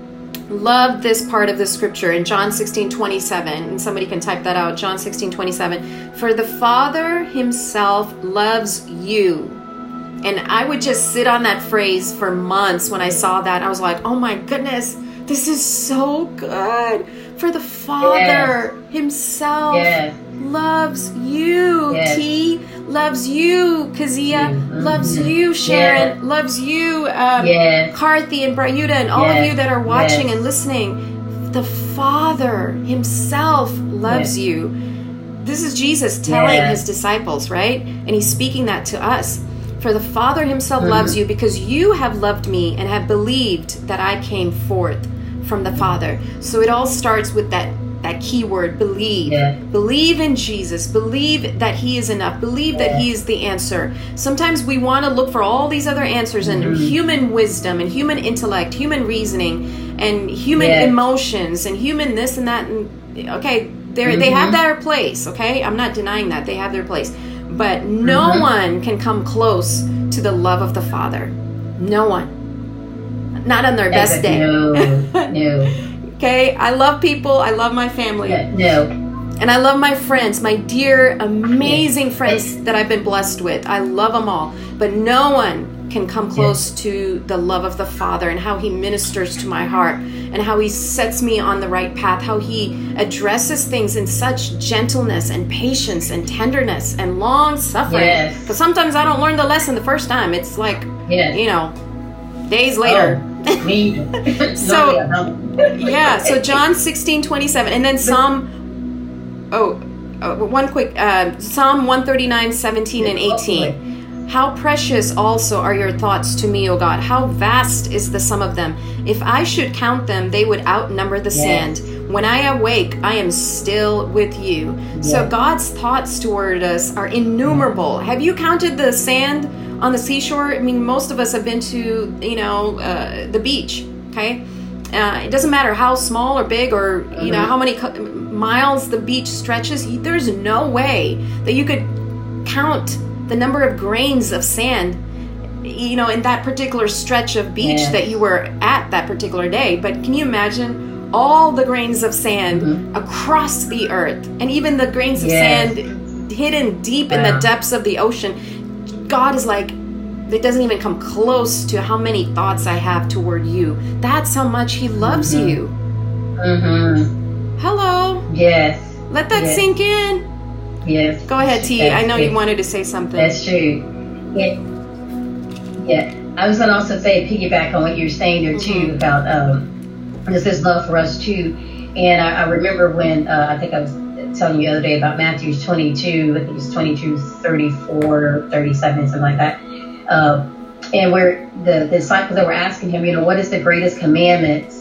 love this part of the scripture in John 16 27. And somebody can type that out. John 16 27. For the Father Himself loves you. And I would just sit on that phrase for months when I saw that. I was like, oh my goodness, this is so good. For the Father yes. Himself yes. loves you. Yes. T loves you. Kazia mm-hmm. loves you. Sharon loves you. Um. Karthi and Brayuda and all of you that are watching and listening. The Father Himself loves you. This is Jesus telling His disciples, right? And He's speaking that to us. For the Father Himself mm-hmm. loves you because you have loved me and have believed that I came forth from the Father. So it all starts with that that key word believe yeah. believe in jesus believe that he is enough believe yeah. that he is the answer sometimes we want to look for all these other answers mm-hmm. and human wisdom and human intellect human reasoning and human yeah. emotions and human this and that and okay they mm-hmm. they have mm-hmm. their place okay i'm not denying that they have their place but no mm-hmm. one can come close to the love of the father no one not on their best day. No, no. okay, I love people. I love my family. No. And I love my friends, my dear, amazing friends that I've been blessed with. I love them all. But no one can come close to the love of the Father and how He ministers to my heart and how He sets me on the right path, how He addresses things in such gentleness and patience and tenderness and long suffering. Because yes. sometimes I don't learn the lesson the first time. It's like, yes. you know, days later. Oh me. so yeah, so John 16, 27. And then Psalm oh, oh one quick uh, Psalm 139, 17 and 18. How precious also are your thoughts to me, O God. How vast is the sum of them. If I should count them, they would outnumber the sand. When I awake, I am still with you. So God's thoughts toward us are innumerable. Have you counted the sand on the seashore. I mean, most of us have been to, you know, uh, the beach. Okay, uh, it doesn't matter how small or big or you know mm-hmm. how many miles the beach stretches. There's no way that you could count the number of grains of sand you know in that particular stretch of beach yes. that you were at that particular day but can you imagine all the grains of sand mm-hmm. across the earth and even the grains of yes. sand hidden deep wow. in the depths of the ocean God is like, it doesn't even come close to how many thoughts I have toward you. That's how much He loves mm-hmm. you. Mm-hmm. Hello. Yes. Let that yes. sink in. Yes. Go ahead, T. That's I know true. you wanted to say something. That's true. Yeah. Yeah. I was going to also say, piggyback on what you're saying there, too, mm-hmm. about um, this is love for us, too. And I, I remember when uh, I think I was telling you the other day about Matthew's 22, I think it's 22, 34, 37, something like that. Uh, and where the, the, disciples that were asking him, you know, what is the greatest commandment?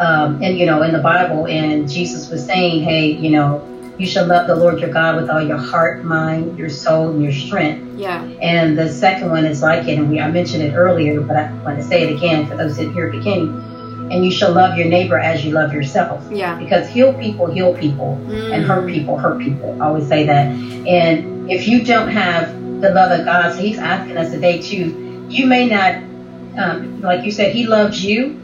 Um, and, you know, in the Bible, and Jesus was saying, hey, you know, you shall love the Lord your God with all your heart, mind, your soul, and your strength. Yeah. And the second one is like it, and we I mentioned it earlier, but I want to say it again for those that hear at the beginning and you shall love your neighbor as you love yourself. Yeah. Because heal people heal people, mm. and hurt people hurt people. I always say that. And if you don't have the love of God, so He's asking us today too. You may not, um, like you said, He loves you,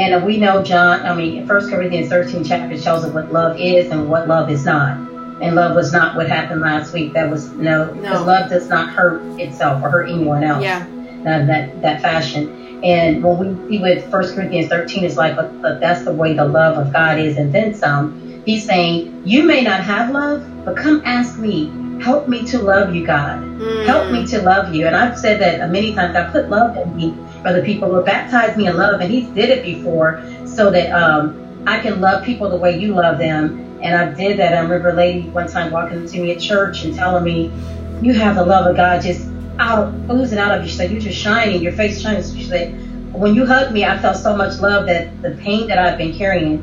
and we know John. I mean, First Corinthians 13 chapter shows us what love is and what love is not. And love was not what happened last week. That was no, because no. love does not hurt itself or hurt anyone else. Yeah. Uh, that that fashion. And when we see with 1 Corinthians 13, it's like, but, but that's the way the love of God is, and then some. He's saying, You may not have love, but come ask me. Help me to love you, God. Mm. Help me to love you. And I've said that many times. I put love in me for the people who baptized me in love, and He did it before so that um, I can love people the way you love them. And I did that. I remember a lady one time walking to me at church and telling me, You have the love of God just out, oozing out of you. She said, You're just shining, your face shining. She said, When you hugged me, I felt so much love that the pain that I've been carrying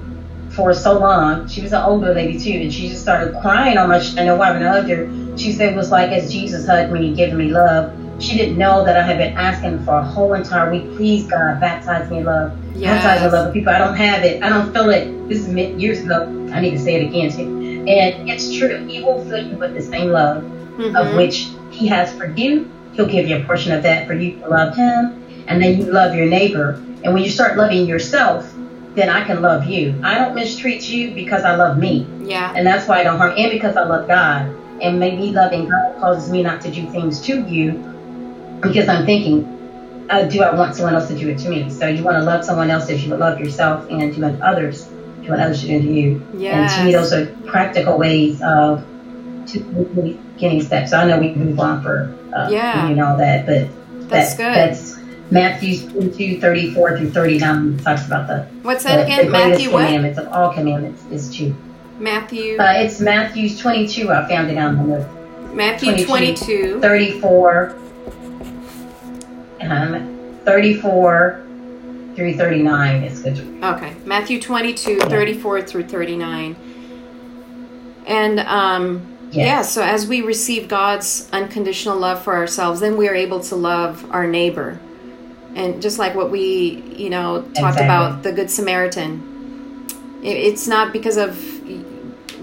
for so long, she was an older lady too, and she just started crying on my I know why when I hugged her. She said it was like as Jesus hugged me and giving me love. She didn't know that I had been asking for a whole entire week, please God, baptize me in love. Yes. Baptize me in love. People, I don't have it. I don't feel it. This is years ago. I need to say it again too. And it's true. He will fill you with the same love mm-hmm. of which he has for you He'll give you a portion of that for you to love Him, and then you love your neighbor. And when you start loving yourself, then I can love you. I don't mistreat you because I love me. Yeah. And that's why I don't harm, and because I love God. And maybe loving God causes me not to do things to you because I'm thinking, uh, do I want someone else to do it to me? So you want to love someone else as you would love yourself and you want others, do what others should do to you. Yes. And to me, those are practical ways of to getting steps. So I know we move on for uh, Yeah. you know that, but That's that, good. That's Matthew 22, 34 through 39 talks about the, What's that the again? greatest Matthew what? commandments of all commandments is to. Matthew Uh, it's Matthew 22. I found it on the Matthew 22. 22. 34, um, 34 through 39 is good. Okay. Matthew 22, 34 through 39. And um Yes. yeah, so as we receive God's unconditional love for ourselves, then we are able to love our neighbor. And just like what we, you know, talked Exactly. about the good Samaritan. It- It's not because of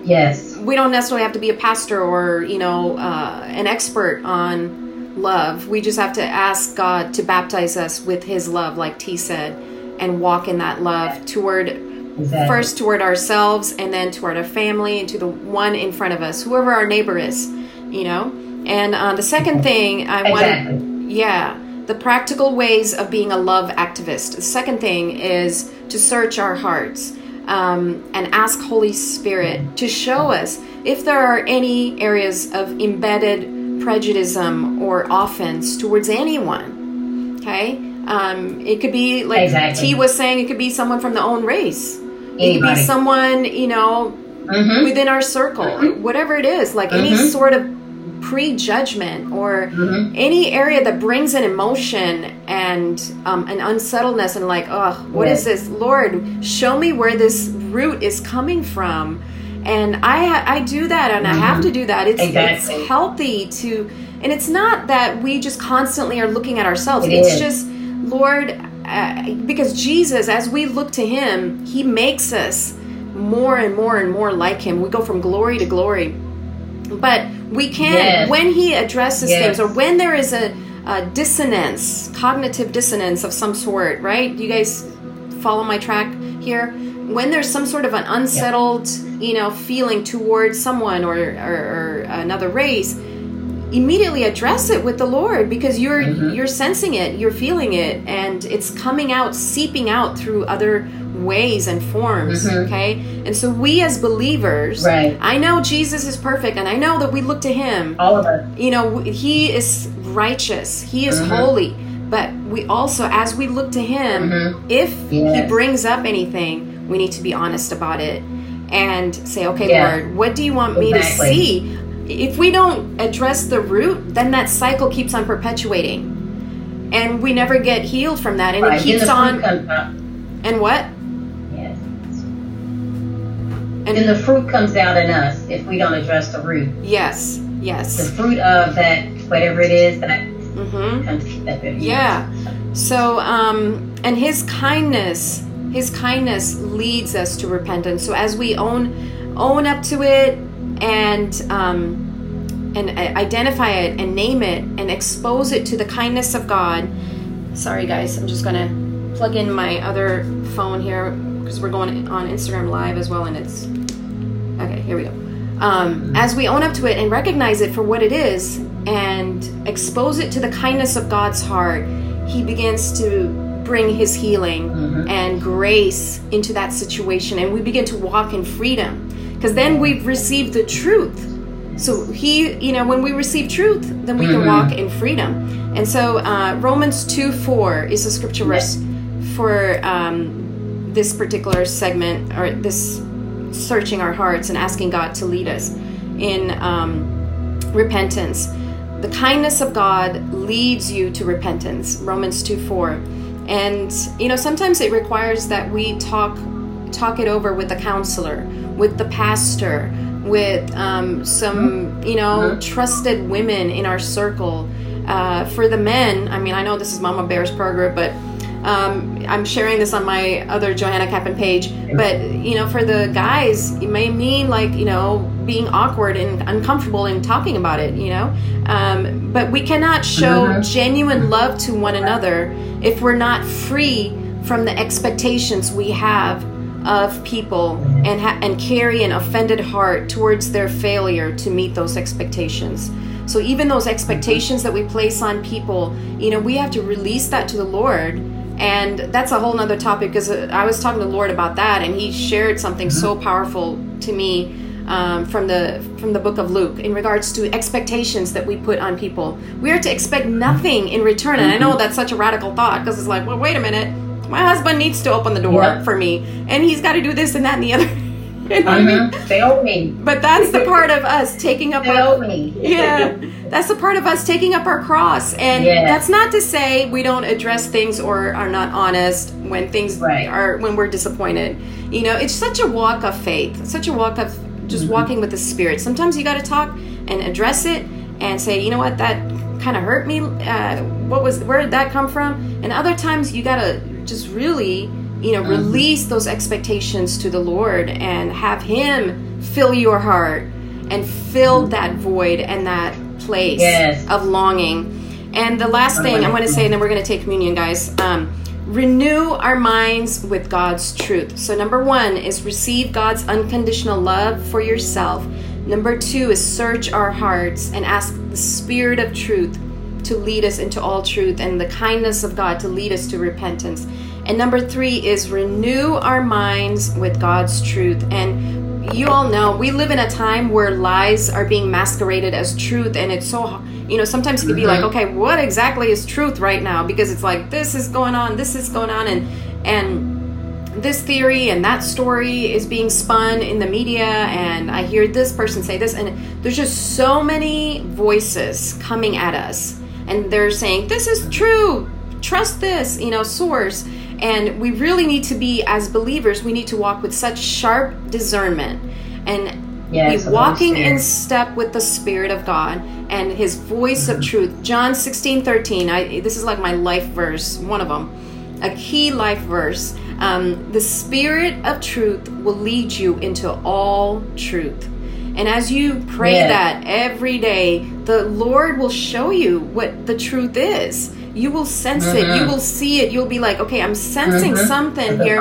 Yes. we don't necessarily have to be a pastor or you know uh, an expert on love we just have to ask god to baptize us with his love like t said and walk in that love toward Exactly. first toward ourselves and then toward our family and to the one in front of us whoever our neighbor is you know and uh, the second thing i Exactly. want yeah the practical ways of being a love activist the second thing is to search our hearts um, and ask holy spirit to show us if there are any areas of embedded prejudice or offense towards anyone okay um, it could be like Exactly. t was saying it could be someone from the own race it could be someone you know Mm-hmm. within our circle whatever it is like any Mhm. sort of prejudgment or Mhm. any area that brings an emotion and um, an unsettledness and like oh what is Yes. this lord show me where this root is coming from and i i do that and i have to do that it's, Exactly. it's healthy to and it's not that we just constantly are looking at ourselves It it's is. just lord uh, because jesus as we look to him he makes us more and more and more like him we go from glory to glory but we can Yes. when he addresses Yes. things or when there is a, a dissonance cognitive dissonance of some sort right you guys follow my track here when there's some sort of an unsettled you know feeling towards someone or, or, or another race immediately address it with the lord because you're Mhm. you're sensing it you're feeling it and it's coming out seeping out through other ways and forms Mhm. okay and so we as believers Right. i know jesus is perfect and i know that we look to him All of us. you know he is righteous he is Mhm. holy but we also as we look to him Mhm. if he brings up anything we need to be honest about it and say okay Yeah. lord what do you want me to see if we don't address the root then that cycle keeps on perpetuating and we never get healed from that and Right. it keeps on and what Yes. And Then the fruit comes out in us if we don't address the root. yes yes. The fruit of that, whatever it is that mm-hmm. That, Yeah. So, um, and His kindness, His kindness leads us to repentance. So as we own own up to it and um, and uh, identify it and name it and expose it to the kindness of God. Sorry, guys. I'm just gonna plug in my other phone here because we're going on Instagram Live as well, and it's okay. Here we go. Um, as we own up to it and recognize it for what it is and expose it to the kindness of God's heart, He begins to bring His healing Mhm. and grace into that situation, and we begin to walk in freedom because then we've received the truth. So He, you know, when we receive truth, then we can Mhm. walk in freedom. And so uh, Romans 2 4 is a scripture verse for um, this particular segment or this searching our hearts and asking God to lead us in um, repentance. The kindness of God leads you to repentance. Romans 2 4. And you know, sometimes it requires that we talk talk it over with the counselor, with the pastor, with um, some you know trusted women in our circle. Uh, for the men, I mean, I know this is Mama Bear's program, but um, I'm sharing this on my other Johanna Kappan page. But you know, for the guys, it may mean like you know being awkward and uncomfortable in talking about it. You know, um, but we cannot show Mhm. genuine love to one another if we're not free from the expectations we have of people and ha- and carry an offended heart towards their failure to meet those expectations. So even those expectations that we place on people, you know, we have to release that to the Lord. And that's a whole nother topic because uh, I was talking to Lord about that, and He shared something so mm-hmm. powerful to me um, from the from the book of Luke in regards to expectations that we put on people. We are to expect nothing in return, and I know mm-hmm. that's such a radical thought because it's like, well, wait a minute, my husband needs to open the door yeah. for me, and he's got to do this and that and the other. They owe me. But that's the part of us taking up. They our, me. yeah, that's the part of us taking up our cross, and yes. that's not to say we don't address things or are not honest when things right. are when we're disappointed. You know, it's such a walk of faith, such a walk of just mm-hmm. walking with the Spirit. Sometimes you got to talk and address it and say, you know what, that kind of hurt me. Uh, what was where did that come from? And other times you got to just really, you know, release those expectations to the Lord and have Him fill your heart and fill that void and that place yes. of longing. And the last thing I'm going to say, and then we're going to take communion, guys. Um, renew our minds with God's truth. So, number one is receive God's unconditional love for yourself. Number two is search our hearts and ask the Spirit of truth to lead us into all truth and the kindness of God to lead us to repentance. And number three is renew our minds with God's truth. And you all know we live in a time where lies are being masqueraded as truth, and it's so you know sometimes it can be like mm-hmm. okay what exactly is truth right now because it's like this is going on this is going on and and this theory and that story is being spun in the media and i hear this person say this and there's just so many voices coming at us and they're saying this is true trust this you know source and we really need to be as believers we need to walk with such sharp discernment and yes, be walking in step with the spirit of god and his voice of truth. John 16, 13. I, this is like my life verse, one of them, a key life verse. Um, the spirit of truth will lead you into all truth. And as you pray yeah. that every day, the Lord will show you what the truth is. You will sense it. You mm-hmm. will see it. You'll be like, okay, I'm sensing mm-hmm. something here.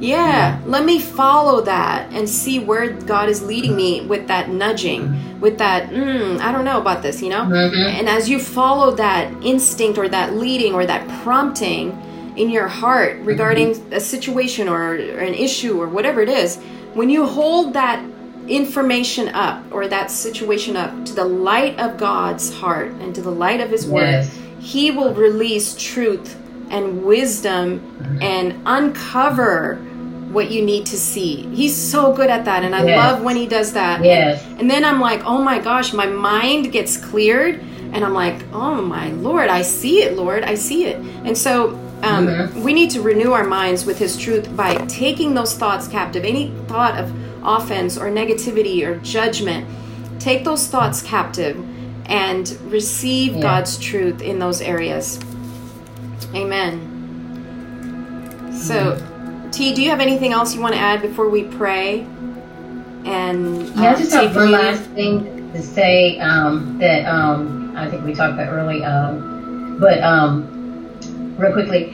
Yeah, let me follow that and see where God is leading me with that nudging, with that, mm, I don't know about this, you know? Mm-hmm. And as you follow that instinct or that leading or that prompting in your heart regarding mm-hmm. a situation or, or an issue or whatever it is, when you hold that information up or that situation up to the light of God's heart and to the light of His Word, He will release truth and wisdom and uncover what you need to see. He's so good at that, and I yes. love when he does that. Yes. And, and, then I'm like, oh my gosh, my mind gets cleared, and I'm like, oh my Lord, I see it, Lord, I see it. And so um, mm-hmm. we need to renew our minds with His truth by taking those thoughts captive. Any thought of offense or negativity or judgment, take those thoughts captive and receive yeah. God's truth in those areas. Amen. So. T, do you have anything else you want to add before we pray? And yeah, I just have one last thing to say um, that um, I think we talked about early, um, but um, real quickly,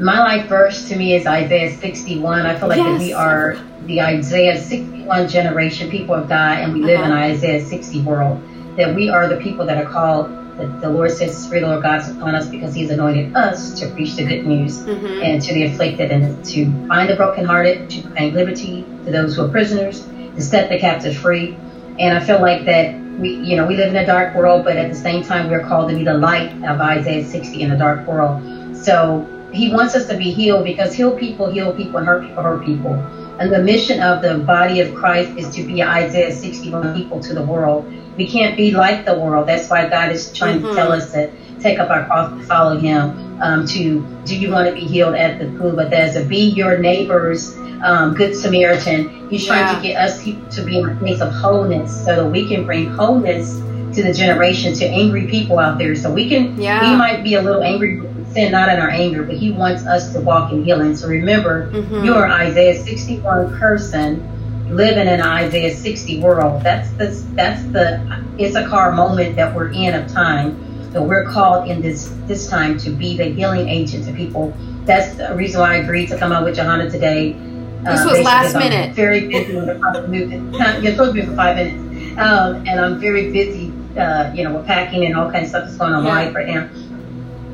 my life verse to me is Isaiah 61. I feel like yes. that we are the Isaiah 61 generation, people of God, and we live uh-huh. in Isaiah 60 world. That we are the people that are called That the Lord says the Spirit of the Lord God is upon us because He's anointed us to preach the good news mm-hmm. and to the afflicted and to bind the brokenhearted, to proclaim liberty to those who are prisoners, to set the captives free. And I feel like that we, you know, we live in a dark world, but at the same time, we're called to be the light of Isaiah 60 in a dark world. So He wants us to be healed because heal people, heal people, and hurt people, hurt people. And the mission of the body of Christ is to be Isaiah 61 people to the world we can't be like the world. That's why God is trying mm-hmm. to tell us to take up our cross and follow Him. Um, to do you want to be healed at the pool? But there's a be your neighbor's um, good Samaritan. He's trying yeah. to get us to be in a place of wholeness so that we can bring wholeness to the generation, to angry people out there. So we can, yeah. we might be a little angry, sin not in our anger, but He wants us to walk in healing. So remember, mm-hmm. you're Isaiah 61 person living in Isaiah 60 world. That's the that's the Issachar moment that we're in of time. that we're called in this this time to be the healing agent to people. That's the reason why I agreed to come out with Johanna today. This uh, was last minute. I'm very busy with the movement. You're supposed to be for five minutes, um, and I'm very busy. Uh, you know, with packing and all kinds of stuff that's going on yeah. live right now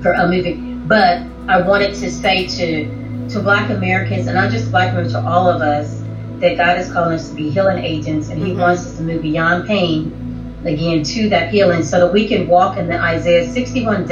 for a moving. But I wanted to say to to Black Americans, and not just Black Americans, to all of us, that God is calling us to be healing agents, and He mm-hmm. wants us to move beyond pain again to that healing, so that we can walk in the Isaiah 61.